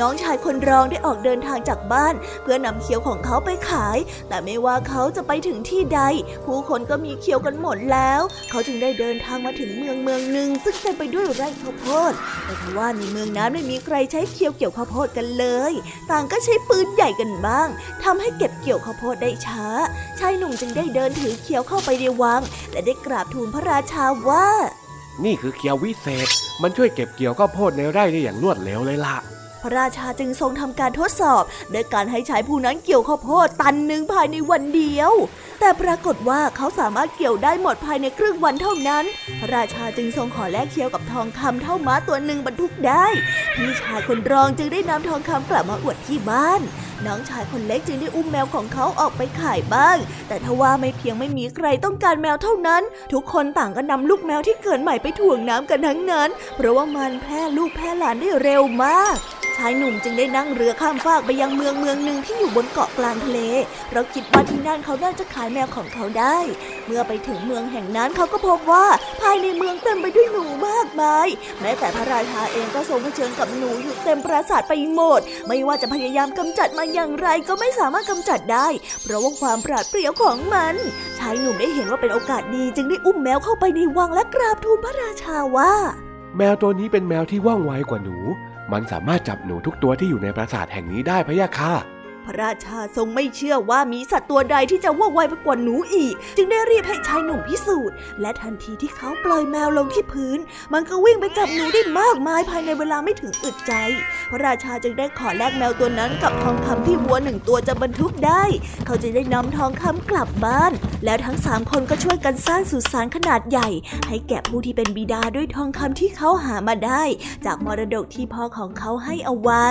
น้องชายคนรองได้ออกเดินทางจากบ้าน เพื่อนำเขียวของเขาไปขาย แต่ไม่ว่าเขาจะไปถึงที่ใด ผู้คนก็มีเขียวกันหมดแล้ว เขาจึงได้เดินทางมาถึงเมืองเมืองหนึ่งซึ่งเต็มไปด้วยไร่ข้าวโพดแต่ทว่าในเมืองนั้นไม่มีใครใช้เขียวเกี่ยวข้าวโพดกันเลย ต่างก็ใช้ปืนใหญ่กันบ้างทำให้เก็บเกี่ยวข้าวโพดได้ช้า ชายหนุ่มจึงได้เดินถือเขียวเข้าไปในวัง และได้กราบทูลพระราชาว่า นี่คือเคียววิเศษ มันช่วยเก็บเกี่ยวข้าวโพดในไร่ได้อย่างรวดเร็วเลยล่ะ พระราชาจึงทรงทำการทดสอบโดยการให้ชายผู้นั้นเกี่ยวข้าวโพดตันหนึ่งภายในวันเดียว แต่ปรากฏว่าเขาสามารถเกี่ยวได้หมดภายในครึ่งวันเท่านั้น พระราชาจึงทรงขอแลกเคียวกับทองคำเท่าม้าตัวหนึ่งบรรทุกได้ พี่ชายคนรองจึงได้นำทองคำกลับมาอวดที่บ้าน น้องชายคนเล็กจึงได้อุ้มแมวของเขาออกไปขายบ้าง แต่ทว่าไม่เพียงไม่มีใครต้องการแมวเท่านั้น ทุกคนต่างก็นำลูกแมวที่เกิดใหม่ไปถ่วงน้ำกันทั้งนั้น เพราะว่ามันแพร่ลูกแพร่หลานได้เร็วมากชายหนุ่มจึงได้นั่งเรือข้ามฟากไปยังเมืองเมืองหนึ่งที่อยู่บนเกาะกลางทะเล เพราะคิดว่าที่นั่นเขาน่าจะขายแมวของเขาได้ เมื่อไปถึงเมืองแห่งนั้นเขาก็พบว่าภายในเมืองเต็มไปด้วยหนูมากมาย แม้แต่พระราชาเองก็ทรงเผชิญกับหนูอยู่เต็มปราสาทไปหมด ไม่ว่าจะพยายามกำจัดมันอย่างไรก็ไม่สามารถกำจัดได้ เพราะว่าความปราดเปรียวของมัน ชายหนุ่มได้เห็นว่าเป็นโอกาสดีจึงได้อุ้มแมวเข้าไปในวังและกราบทูลพระราชาว่า แมวตัวนี้เป็นแมวที่ว่องไวกว่าหนู มันสามารถจับหนูทุกตัวที่อยู่ในปราสาทแห่งนี้ได้พะยะค่ะ พระราชาทรงไม่เชื่อว่ามีสัตว์ตัวใดที่จะว่องไวไปกว่าหนูอีก จึงได้รีบให้ชายหนุ่มพิสูจน์ และทันทีที่เขาปล่อยแมวลงที่พื้น มันก็วิ่งไปจับหนูได้มากมายภายในเวลาไม่ถึงอึดใจ พระราชาจึงได้ขอแลกแมวตัวนั้นกับทองคำที่วัวหนึ่งตัวจะบรรทุกได้ เขาจึงได้นำทองคำกลับบ้าน แล้วทั้งสามคนก็ช่วยกันสร้างสุสานขนาดใหญ่ ให้แก่ผู้ที่เป็นบิดาด้วยทองคำที่เขาหามาได้ จากมรดกที่พ่อของเขาให้เอาไว้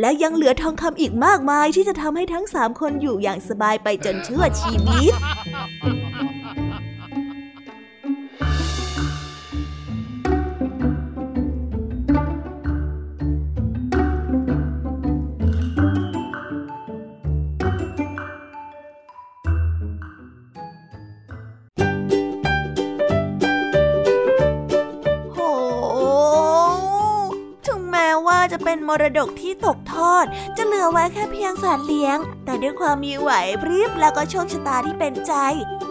และยังเหลือทองคำอีกมากมายที่จะทำให้ทั้งสามคนอยู่อย่างสบายไปจนชั่วชีวิต มรดกที่ตกทอด จะเหลือไว้แค่เพียงสัตว์เลี้ยง แต่ด้วยความมีไหวพริบแล้วก็โชคชะตาที่เป็นใจ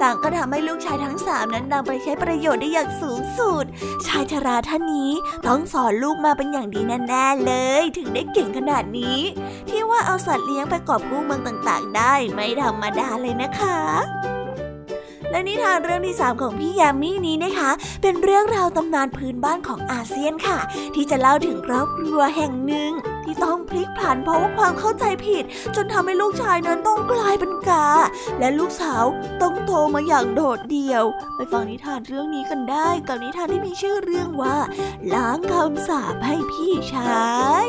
ต่างก็ทำให้ลูกชายทั้งสามนั้นนำไปใช้ประโยชน์ได้อย่างสูงสุด ชายชราท่านนี้ต้องสอนลูกมาเป็นอย่างดีแน่ๆเลย ถึงได้เก่งขนาดนี้ ที่ว่าเอาสัตว์เลี้ยงไปกอบกู้เมืองต่างๆ ได้ไม่ธรรมดาเลยนะคะ และนิทานเรื่องที่สามของพี่ยามีนี้นะคะ เป็นเรื่องราวตำนานพื้นบ้านของอาเซียนค่ะ ที่จะเล่าถึงครอบครัวแห่งหนึ่ง ที่ต้องพลิกผันเพราะว่าความเข้าใจผิด จนทำให้ลูกชายนั้นต้องกลายเป็นกา และลูกสาวต้องโตมาอย่างโดดเดี่ยว ไปฟังนิทานเรื่องนี้กันได้กับนิทานที่มีชื่อเรื่องว่า ล้างคำสาปให้พี่ชาย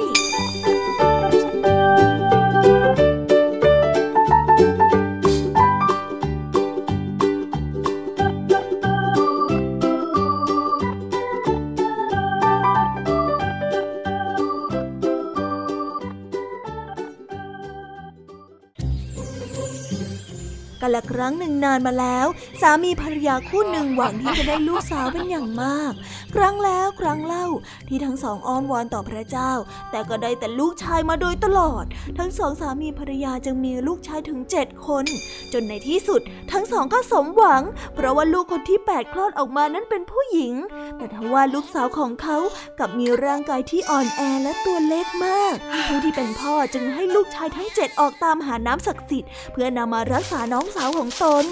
กันละครั้งหนึ่งนานมาแล้ว สามีภรรยาคู่หนึ่งหวังที่จะได้ลูกสาวเป็นอย่างมาก ครั้งแล้วครั้งเล่าที่ทั้งสองอ้อนวอนต่อพระเจ้า แต่ก็ได้แต่ลูกชายมาโดยตลอด ทั้งสองสามีภรรยาจึงมีลูกชายถึงเจ็ดคน จนในที่สุด ทั้งสองก็สมหวัง เพราะว่าลูกคนที่แปดคลอดออกมานั้นเป็นผู้หญิง แต่ทว่าลูกสาวของเขากับมีร่างกายที่อ่อนแอและตัวเล็กมาก ผู้ที่เป็นพ่อจึงให้ลูกชายทั้งเจ็ดออกตามหาน้ำศักดิ์สิทธิ์เพื่อนำมารักษาน้องสาวของตน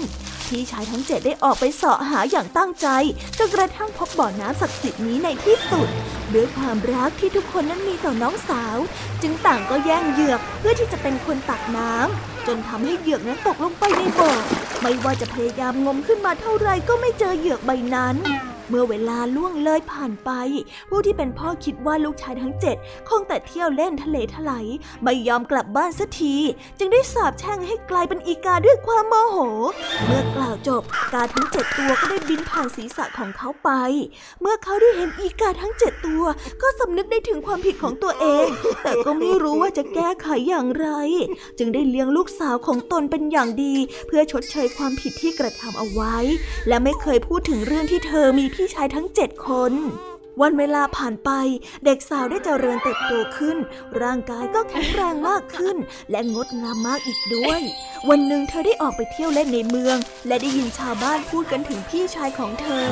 พี่ชายทั้งเจ็ดได้ออกไปเสาะหาอย่างตั้งใจจนกระทั่งพบบ่อน้ำศักดิ์สิทธิ์นี้ในที่สุดด้วยความรักที่ทุกคนนั้นมีต่อน้องสาว จึงต่างก็แย่งเหยือกเพื่อที่จะเป็นคนตักน้ำจนทำให้เหยือกนั้นตกลงไปในบ่อไม่ว่าจะพยายามงมขึ้นมาเท่าไรก็ไม่เจอเหยือกใบนั้น เมื่อเวลาล่วงเลยผ่านไป ผู้ที่เป็นพ่อคิดว่าลูกชายทั้งเจ็ดคงแต่เที่ยวเล่นทะเลทลายไม่ยอมกลับบ้านสักที จึงได้สาบแช่งให้กลายเป็นอีกาด้วยความโมโห เมื่อกล่าวจบกาทั้งเจ็ดตัวก็ได้บินผ่านศีรษะของเขาไป เมื่อเขาได้เห็นอีกาทั้งเจ็ดตัว ก็สำนึกได้ถึงความผิดของตัวเอง แต่ก็ไม่รู้ว่าจะแก้ไขอย่างไร จึงได้เลี้ยงลูกสาวของตนเป็นอย่างดี เพื่อชดเชยความผิดที่กระทำเอาไว้ และไม่เคยพูดถึงเรื่องที่เธอมีพี่ชายทั้งเจ็ดคน วันเวลาผ่านไป เด็กสาวได้เจริญเติบโตขึ้น ร่างกายก็แข็งแรงมากขึ้น และงดงามมากอีกด้วย วันหนึ่งเธอได้ออกไปเที่ยวเล่นในเมือง และได้ยินชาวบ้านพูดกันถึงพี่ชายของเธอ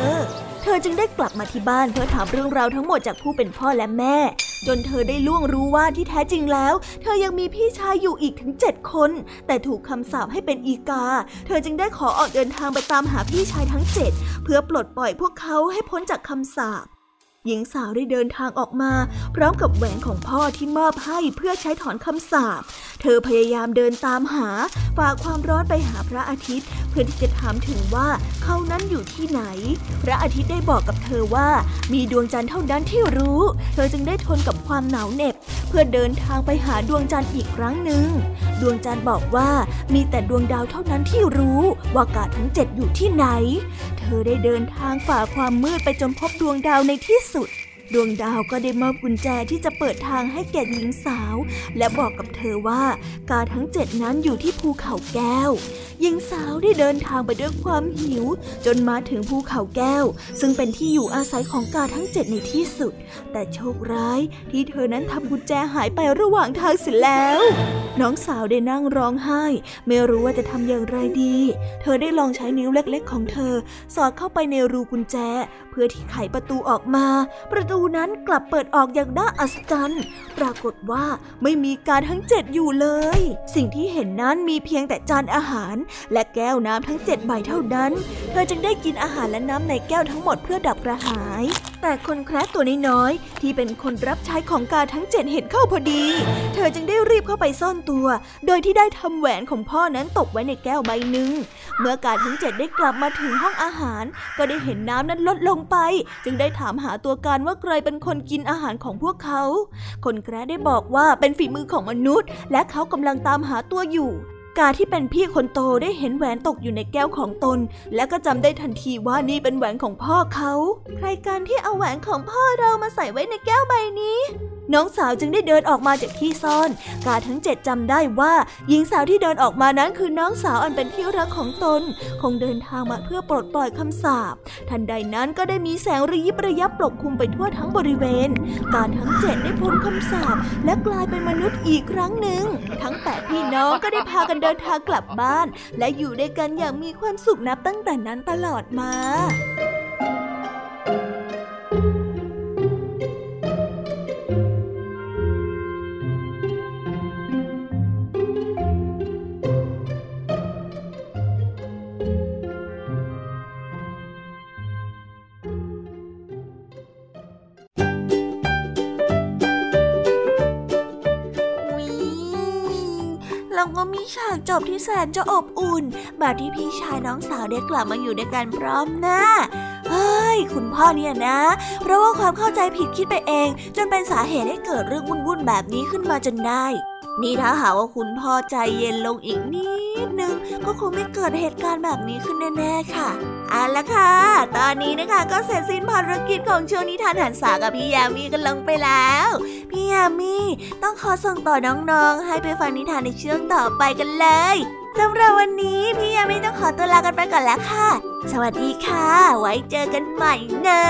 เธอจึงได้กลับมาที่บ้านเพื่อถามเรื่องราวทั้งหมดจากผู้เป็นพ่อและแม่ จนเธอได้ล่วงรู้ว่าที่แท้จริงแล้ว เธอยังมีพี่ชายอยู่อีกถึงเจ็ดคน แต่ถูกคำสาปให้เป็นอีกา เธอจึงได้ขอออกเดินทางไปตามหาพี่ชายทั้งเจ็ดเพื่อปลดปล่อยพวกเขาให้พ้นจากคำสาป หญิงสาวได้เดินทางออกมา พร้อมกับแหวนของพ่อที่มอบให้เพื่อใช้ถอนคำสาป เธอพยายามเดินตามหา ฝากความร้อนไปหาพระอาทิตย์ เพื่อที่จะถามถึงว่าเขานั้นอยู่ที่ไหน พระอาทิตย์ได้บอกกับเธอว่า มีดวงจันทร์เท่านั้นที่รู้ เธอจึงได้ทนกับความหนาวเหน็บ เพื่อเดินทางไปหาดวงจันทร์อีกครั้งหนึ่ง ดวงจันทร์บอกว่ามีแต่ดวงดาวเท่านั้นที่รู้ ว่ากาทั้งเจ็ดอยู่ที่ไหน เธอได้เดินทางฝ่าความมืดไปจนพบดวงดาวในที่สุด ดวงดาวก็ได้มอบกุญแจที่จะเปิดทางให้แก่หญิงสาว และบอกกับเธอว่า กาทั้งเจ็ดนั้นอยู่ที่ภูเขาแก้ว หญิงสาวได้เดินทางไปด้วยความหิว จนมาถึงภูเขาแก้ว ซึ่งเป็นที่อยู่อาศัยของกาทั้งเจ็ดในที่สุด แต่โชคร้ายที่เธอนั้นทำกุญแจหายไประหว่างทางเสียแล้ว น้องสาวได้นั่งร้องไห้ ไม่รู้ว่าจะทำอย่างไรดี เธอได้ลองใช้นิ้วเล็กๆ ของเธอ สอดเข้าไปในรูกุญแจ พื่อที่ไขประตูออกมา ประตูนั้นกลับเปิดออกอย่างน่าอัศจรรย์ ปรากฏว่าไม่มีการทั้งเจ็ดอยู่เลย สิ่งที่เห็นนั้นมีเพียงแต่จานอาหาร และแก้วน้ำทั้งเจ็ดใบเท่านั้น เธอจึงได้กินอาหารและน้ำในแก้วทั้งหมดเพื่อดับกระหาย แต่คนแคร์ตัวน้อยๆที่เป็นคนรับใช้ของกาทั้งเจ็ดเห็นเข้าพอดี เธอจึงได้รีบเข้าไปซ่อนตัว โดยที่ได้ทำแหวนของพ่อนั้นตกไว้ในแก้วใบหนึ่ง เมื่อกาทั้งเจ็ดได้กลับมาถึงห้องอาหาร ก็ได้เห็นน้ำนั้นลดลงไป จึงได้ถามหาตัวการว่าใครเป็นคนกินอาหารของพวกเขา คนแคร์ได้บอกว่าเป็นฝีมือของมนุษย์ และเขากำลังตามหาตัวอยู่ กาที่เป็นพี่คนโตได้เห็นแหวนตกอยู่ในแก้วของตน และก็จำได้ทันทีว่านี่เป็นแหวนของพ่อเขา ใครกันที่เอาแหวนของพ่อเรามาใส่ไว้ในแก้วใบนี้ น้องสาวจึงได้เดินออกมาจากที่ซ่อน กาทั้งเจ็ดจำได้ว่า หญิงสาวที่เดินออกมานั้นคือน้องสาวอันเป็นที่รักของตน คงเดินทางมาเพื่อปลดปล่อยคำสาปทันใดนั้นก็ได้มีแสงระยิบระยับปกคลุมไปทั่วทั้งบริเวณ กาทั้งเจ็ดได้พ้นคำสาปและกลายเป็นมนุษย์อีกครั้งหนึ่ง ทั้งแปดพี่น้องก็ได้พากันเดินทางกลับบ้าน และอยู่ด้วยกันอย่างมีความสุขนับตั้งแต่นั้นตลอดมา ฉากจบที่แสนจะอบอุ่น แบบที่พี่ชายน้องสาวได้กลับมาอยู่ด้วยกันพร้อมหน้าเฮ้ย คุณพ่อเนี่ยนะ เพราะว่าความเข้าใจผิดคิดไปเอง จนเป็นสาเหตุให้เกิดเรื่องวุ่นๆแบบนี้ขึ้นมาจนได้ นี่ถ้าหาว่าคุณพ่อใจเย็นลงอีกนิดนึง ก็คงไม่เกิดเหตุการณ์แบบนี้ขึ้นแน่ๆค่ะเอาละค่ะ ตอนนี้นะคะก็เสร็จสิ้นภารกิจของช่วงนิทานหันษากับพี่ยามีกันลงไปแล้ว พี่ยามีต้องขอส่งต่อน้องๆ ให้ไปฟังนิทานในช่วงต่อไปกันเลยสำหรับวันนี้พี่ยามีต้องขอตัวลากันไปก่อนแล้วค่ะ สวัสดีค่ะ ไว้เจอกันใหม่นะ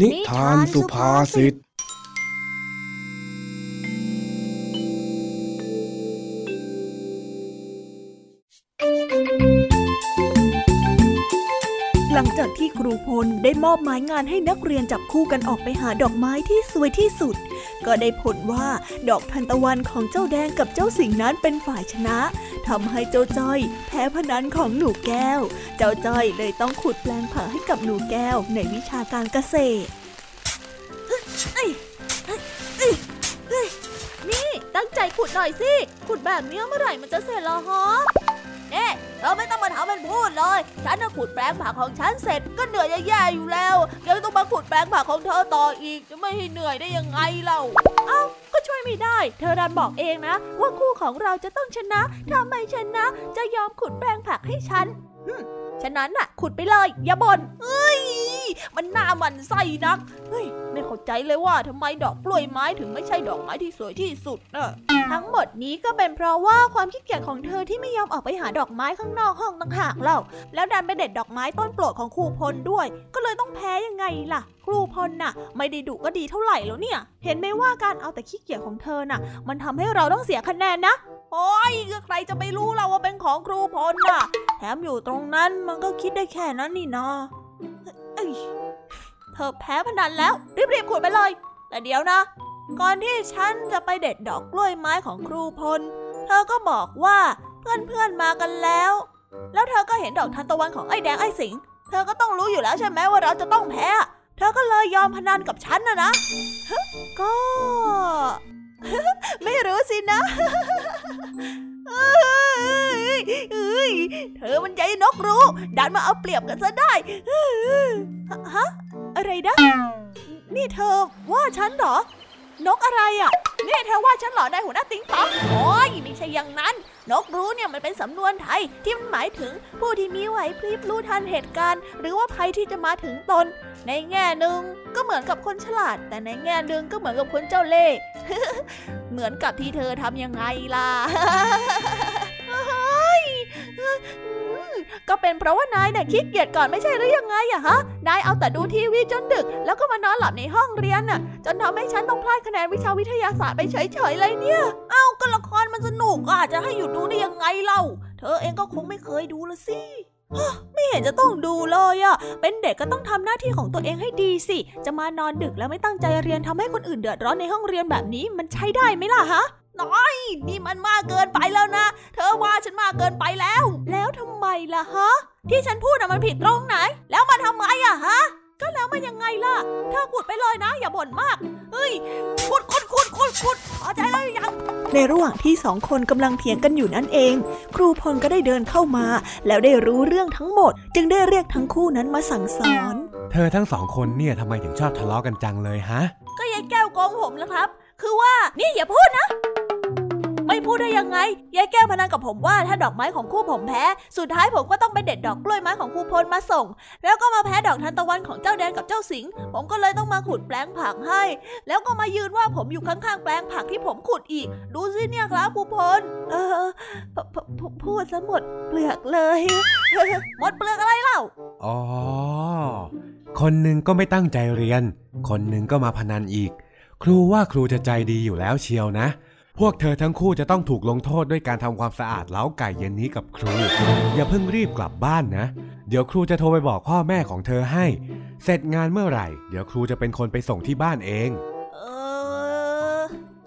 นิทานสุภาษิต หลังจากที่ครูพลได้มอบหมายงานให้นักเรียนจับคู่กันออกไปหาดอกไม้ที่สวยที่สุด ก็ได้ผลว่าดอกทันตะวันของเจ้าแดงกับเจ้าสิงนั้นเป็นฝ่ายชนะทำให้เจ้าจ้อย แพ้พนันของหนูแก้ว เจ้าจ้อยเลยต้องขุดแปลงผักให้กับหนูแก้วในวิชาการเกษตรนี่ตั้งใจขุดหน่อยสิ ขุดแบบนี้เมื่อไหร่มันจะเสร็จล้วฮะเน่ เราไม่ต้องมาถามมันพูดเลย ฉันน่ะขุดแปลงผักของฉันเสร็จก็เหนื่อยแย่ๆอยู่แล้วยังต้องมาขุดแปลงผักของเธอต่ออีก จะไม่ให้เหนื่อยได้ยังไงเล่าเอ้าก็ช่วยไม่ได้ เธอดันบอกเองนะ ว่าคู่ของเราจะต้องชนะทำไมชนะ จะยอมขุดแปลงผักให้ฉัน ฉะนั้นน่ะ ขุดไปเลย อย่าบน่นเอ้ย มันหน่ามันไส้นัก เฮ้ย ไม่เข้าใจเลยว่าทำไมดอกกล้วยไม้ถึงไม่ใช่ดอกไม้ที่สวยที่สุดนะทั้งหมดนี้ก็เป็นเพราะว่าความขี้เกียจของเธอที่ไม่ยอมออกไปหาดอกไม้ข้างนอกห้องต่างหากเล่า แล้วดันไปเด็ดดอกไม้ต้นโปรดของครูพลด้วย ก็เลยต้องแพ้ยังไงล่ะ ครูพลน่ะ ไม่ได้ดุก็ดีเท่าไหร่แล้วเนี่ย เห็นไหมว่าการเอาแต่ขี้เกียจของเธอน่ะ มันทำให้เราต้องเสียคะแนนนะ โอ้ยใครจะไปรู้เราว่าเป็นของครูพลน่ะ แถมอยู่ตรงนั้นมันก็คิดได้แค่นั้นนี่นาเอ้ยเธอแพ้พนันแล้ว รีบๆขุดไปเลย แต่เดี๋ยวนะ ก่อนที่ฉันจะไปเด็ดดอกกล้วยไม้ของครูพล เธอก็บอกว่าเพื่อนๆมากันแล้ว แล้วเธอก็เห็นดอกทานตะวันของไอ้แดงไอ้สิง เธอก็ต้องรู้อยู่แล้วใช่ไหมว่าเราจะต้องแพ้ เธอก็เลยยอมพนันกับฉันนะนะก็ ไม่รู้สินะเอ้ยเธอมันใจนกรู้ ดันมาเอาเปรียบกันซะได้ฮะอะไรนะนี่เธอว่าฉันเหรอ นกอะไรอะ นี่เธอว่าฉันเหรอนายหัวหน้าติ๊งต๊องโอ้ยไม่ใช่อย่างนั้น นกรู้เนี่ยมันเป็นสำนวนไทยที่มันหมายถึงผู้ที่มีไหวพริบรู้ทันเหตุการณ์ หรือว่าภัยที่จะมาถึงตน ในแง่หนึ่งก็เหมือนกับคนฉลาด แต่ในแง่หนึ่งก็เหมือนกับคนเจ้าเล่ห์เหมือนกับที่เธอทำยังไงล่ะ ก็เป็นเพราะว่านายเนี่ยขี้เกียจก่อนไม่ใช่หรือยังไงอะฮะ นายเอาแต่ดูทีวีจนดึก แล้วก็มานอนหลับในห้องเรียนน่ะ จนทำให้ฉันต้องพลาดคะแนนวิชาวิทยาศาสตร์ไปเฉยๆเลยเนี่ย เอ้าก็ละครมันสนุกอาจจะให้หยุดดูได้ยังไงเล่า เธอเองก็คงไม่เคยดูละสิไม่เห็นจะต้องดูเลยอะเป็นเด็กก็ต้องทำหน้าที่ของตัวเองให้ดีสิ จะมานอนดึกแล้วไม่ตั้งใจเรียนทำให้คนอื่นเดือดร้อนในห้องเรียนแบบนี้มันใช้ได้ไหมล่ะฮะ น้อย นี่มันมากเกินไปแล้วนะ เธอว่าฉันมากเกินไปแล้ว แล้วทำไมล่ะฮะ ที่ฉันพูดน่ะมันผิดตรงไหน แล้วมันทำไมอะฮะ ก็แล้วมันยังไงล่ะ เธอขุดไปเลยนะ อย่าบ่นมาก เฮ้ย ขุดขุดขุดขุดขุดพอใจแล้วยัง ในระหว่างที่สองคนกำลังเถียงกันอยู่นั่นเอง ครูพลก็ได้เดินเข้ามา แล้วได้รู้เรื่องทั้งหมด จึงได้เรียกทั้งคู่นั้นมาสั่งสอน เธอทั้งสองคนเนี่ยทำไมถึงชอบทะเลาะกันจังเลยฮะ ก็ยายแก้วโกงผมแล้วครับ คือว่านี่อย่าพูดนะ ไม่พูดได้ยังไง ยายแก้วพนันกับผมว่าถ้าดอกไม้ของคู่ผมแพ้ สุดท้ายผมก็ต้องไปเด็ดดอกกล้วยไม้ของครูพลมาส่ง แล้วก็มาแพ้ดอกทานตะวันของเจ้าแดงกับเจ้าสิง ผมก็เลยต้องมาขุดแปลงผักให้ แล้วก็มายืนว่าผมอยู่ข้างๆแปลงผักที่ผมขุดอีก ดูสิเนี่ยครับครูพล เออพูดซะหมดเปลือกเลย หมดเปลือกอะไรเล่า อ๋อ คนหนึ่งก็ไม่ตั้งใจเรียน คนหนึ่งก็มาพนันอีก ครูว่าครูจะใจดีอยู่แล้วเชียวนะ พวกเธอทั้งคู่จะต้องถูกลงโทษด้วยการทำความสะอาดเล้าไก่เย็นนี้กับครู อย่าเพิ่งรีบกลับบ้านนะ เดี๋ยวครูจะโทรไปบอกพ่อแม่ของเธอให้ เสร็จงานเมื่อไหร่ เดี๋ยวครูจะเป็นคนไปส่งที่บ้านเอง เออ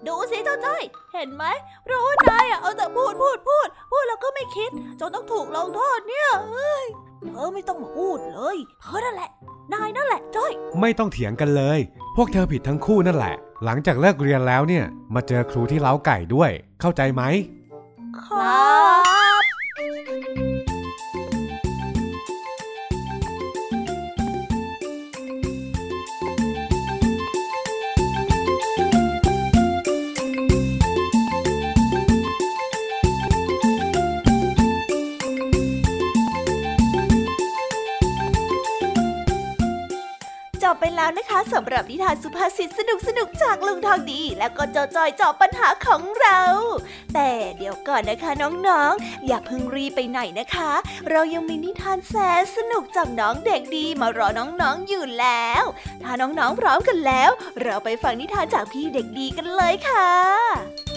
ดูสิเจ้าจ้อย เห็นไหมเพราะว่านายอะเอาแต่พูดพูดพูด พูดแล้วก็ไม่คิด จนต้องถูกลงโทษเนี่ยเอ้ยเธอไม่ต้องมาพูดเลย เธอนั่นแหละ นายนั่นแหละจ้อย ไม่ต้องเถียงกันเลย พวกเธอผิดทั้งคู่นั่นแหละ หลังจากเลิกเรียนแล้วเนี่ย มาเจอครูที่เล้าไก่ด้วย เข้าใจไหม ครับ ไปแล้วนะคะสำหรับนิทานสุภาษิตสนุกสนุกจากลุงทองดี แล้วก็เจ้าจอยจอบปัญหาของเรา แต่เดี๋ยวก่อนนะคะน้องๆ อย่าเพิ่งรีไปไหนนะคะ เรายังมีนิทานแสนสนุกจากน้องเด็กดีมารอน้องๆอยู่แล้ว ถ้าน้องๆพร้อมกันแล้ว เราไปฟังนิทานจากพี่เด็กดีกันเลยค่ะ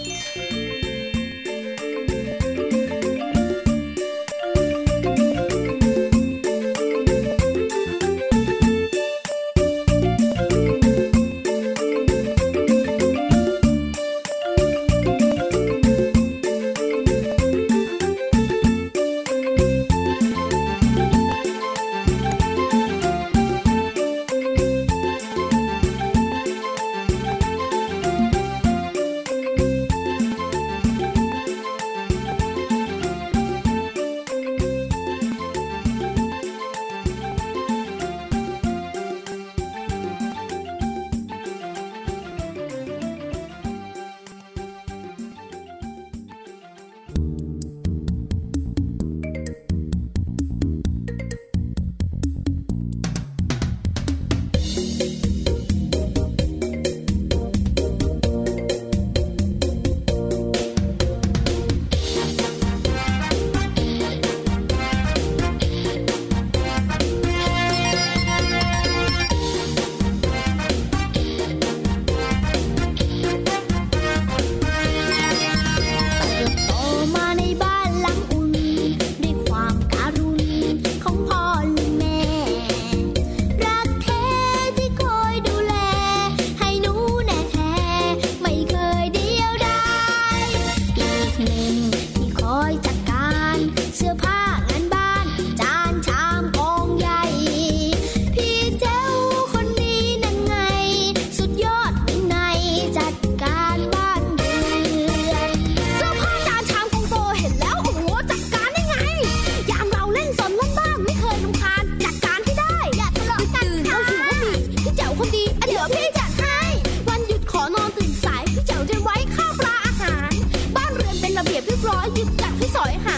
ท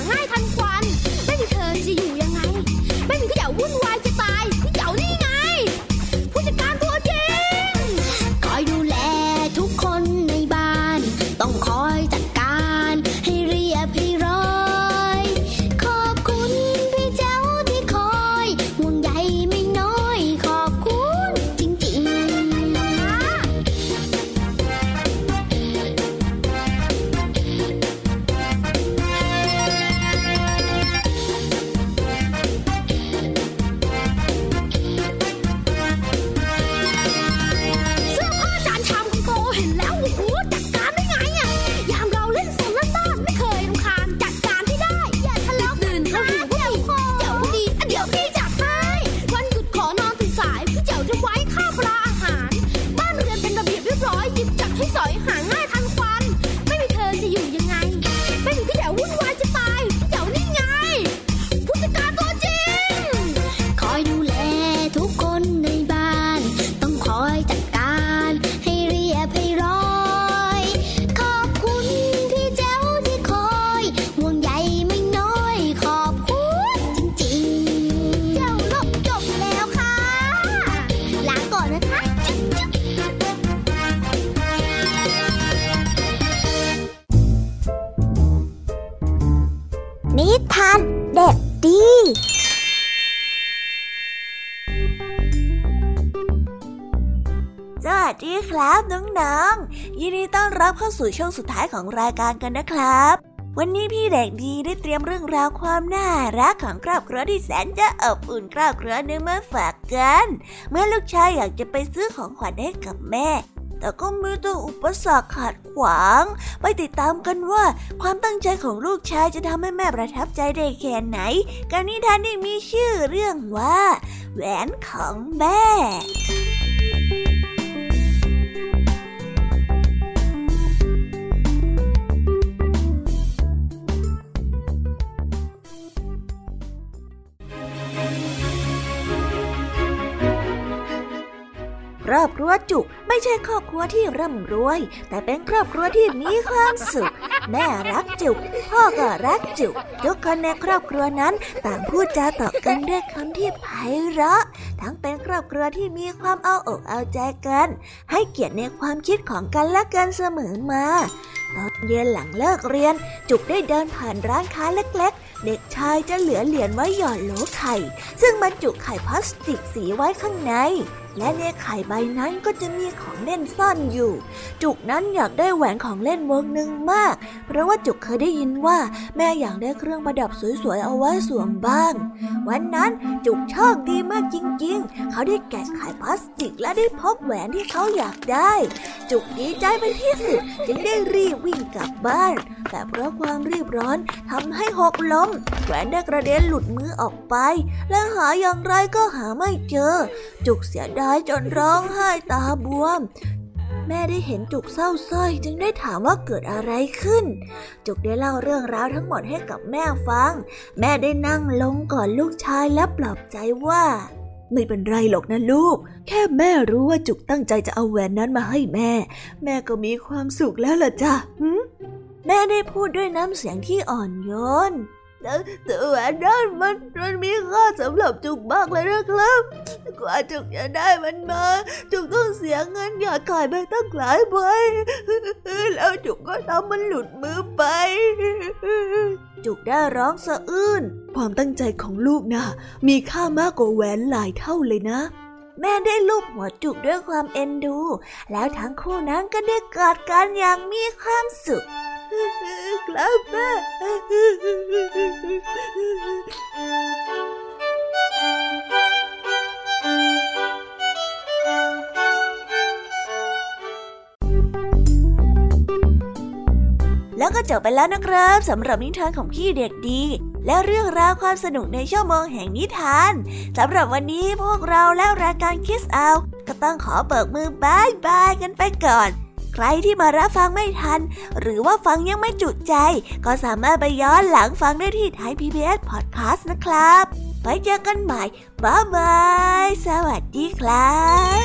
น้องๆ ยินดีต้อนรับเข้าสู่ช่วงสุดท้ายของรายการกันนะครับ วันนี้พี่เด็กดีได้เตรียมเรื่องราวความน่ารักของครอบครัวที่แสนจะอบอุ่นครอบครัวหนึ่งมาฝากกัน เมื่อลูกชายอยากจะไปซื้อของขวัญให้กับแม่ แต่ก็มีตัวอุปสรรคขัดขวาง ไปติดตามกันว่า ความตั้งใจของลูกชายจะทำให้แม่ประทับใจได้แค่ไหน กับนิทานที่มีชื่อเรื่องว่า แหวนของแม่ ครอบครัวจุกไม่ใช่ครอบครัวที่ร่ำรวย แต่เป็นครอบครัวที่มีความสุข แม่รักจุก พ่อก็รักจุก ทุกคนในครอบครัวนั้นต่างพูดจาต่อกันด้วยคำที่ไพเราะ ทั้งเป็นครอบครัวที่มีความเอาอกเอาใจกัน ให้เกียรติในความคิดของกันและกันเสมอมา ตอนเย็นหลังเลิกเรียน จุกได้เดินผ่านร้านค้าเล็กๆ เด็กชายจะเหลือเหรียญไว้หย่อนโหลไข่ ซึ่งบรรจุไข่พลาสติกสีไว้ข้างใน และในไข่ใบนั้นก็จะมีของเล่นซ่อนอยู่ จุกนั้นอยากได้แหวนของเล่นวงหนึ่งมาก เพราะว่าจุกเคยได้ยินว่า แม่อยากได้เครื่องประดับสวยๆเอาไว้สวมบ้าง วันนั้นจุกโชคดีมากจริง ๆ เขาได้แกะไข่พลาสติกและได้พบแหวนที่เขาอยากได้ จุกดีใจเป็นที่สุดจึงได้รีบวิ่งกลับบ้าน แต่เพราะความรีบร้อนทำให้หกล้มแหวนได้กระเด็นหลุดมือออกไป และหาอย่างไรก็หาไม่เจอ จุกเสียดายจนร้องไห้ตาบวม แม่ได้เห็นจุกเศร้าส้อยจึงได้ถามว่าเกิดอะไรขึ้น จุกได้เล่าเรื่องราวทั้งหมดให้กับแม่ฟัง แม่ได้นั่งลงก่อนลูกชายและปลอบใจว่าไม่เป็นไรหรอกนะลูก แค่แม่รู้ว่าจุกตั้งใจจะเอาแหวนนั้นมาให้แม่ แม่ก็มีความสุขแล้วล่ะจ้ะแม่ได้พูดด้วยน้ำเสียงที่อ่อนโยน แต่แหวนนั้นมันมันมีค่าสำหรับจุกมากเลยนะครับ กว่าจุกจะได้มันมา จุกต้องเสียเงินหยอดขายไปตั้งหลายใบแล้วจุกก็ทำมันหลุดมือไป จุกได้ร้องสะอื้น ความตั้งใจของลูกนะ มีค่ามากกว่าแหวนหลายเท่าเลยนะแม่ได้ลูบหัวจุกด้วยความเอ็นดู แล้วทั้งคู่นั้นก็ได้กอดกันอย่างมีความสุข ครับแม่แล้วก็จบไปแล้วนะครับสำหรับนิทานของพี่เด็กดี และเรื่องราวความสนุกในชั่วโมงแห่งนิทานสำหรับวันนี้พวกเราและรายการคิสเอาก็ต้องขอเบิกมือบายบายกันไปก่อน ใครที่มารับฟังไม่ทัน หรือว่าฟังยังไม่จุใจ ก็สามารถไปย้อนหลังฟังได้ที่ไทย PBS Podcast นะครับไว้เจอกันใหม่ บ๊ายบาย สวัสดีครับ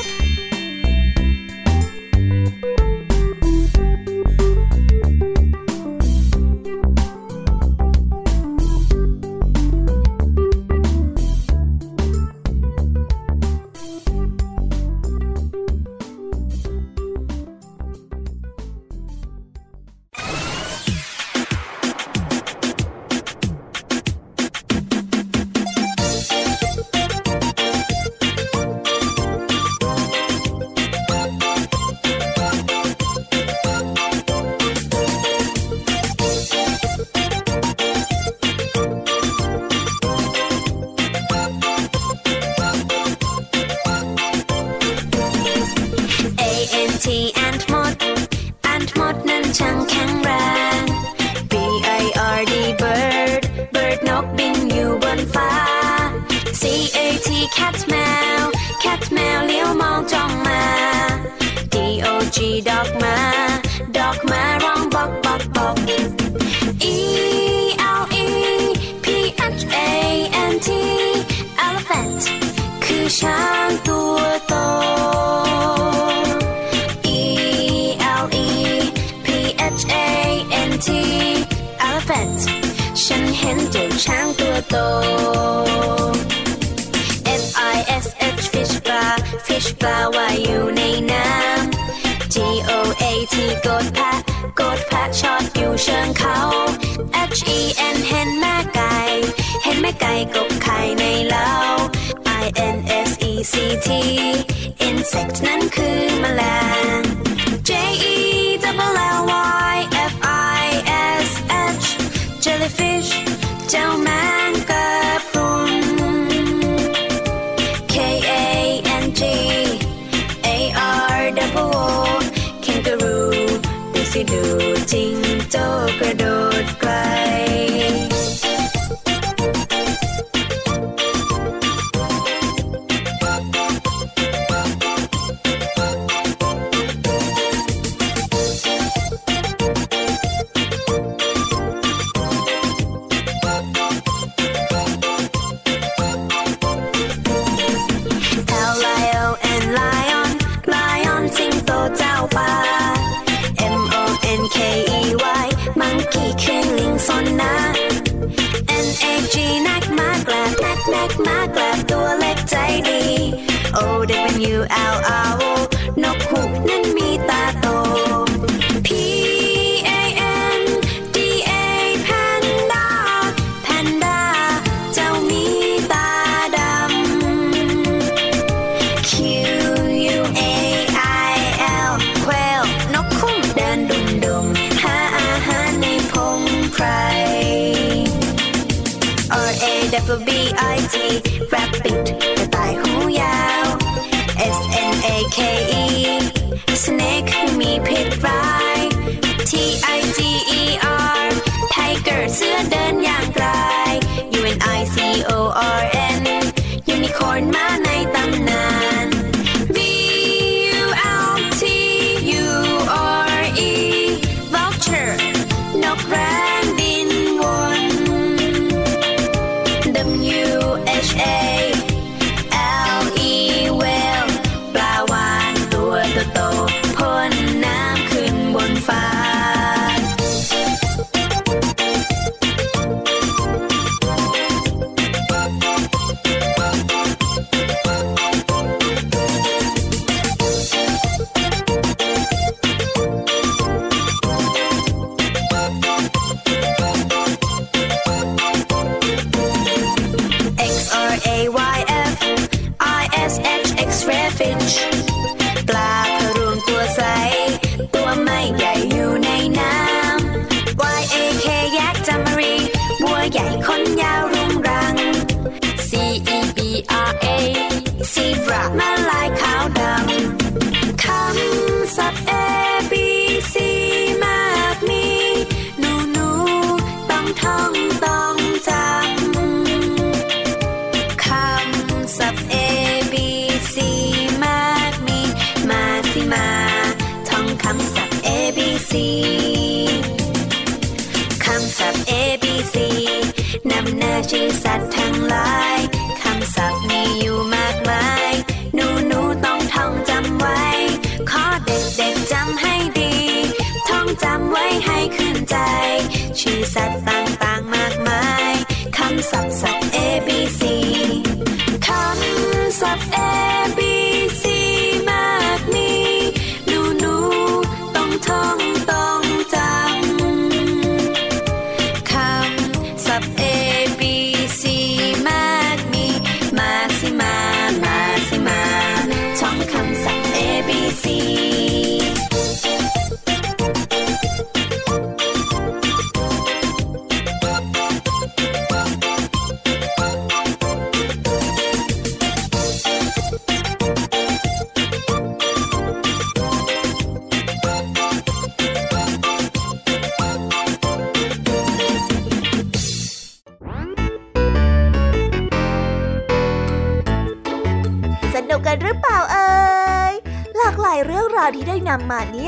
you do.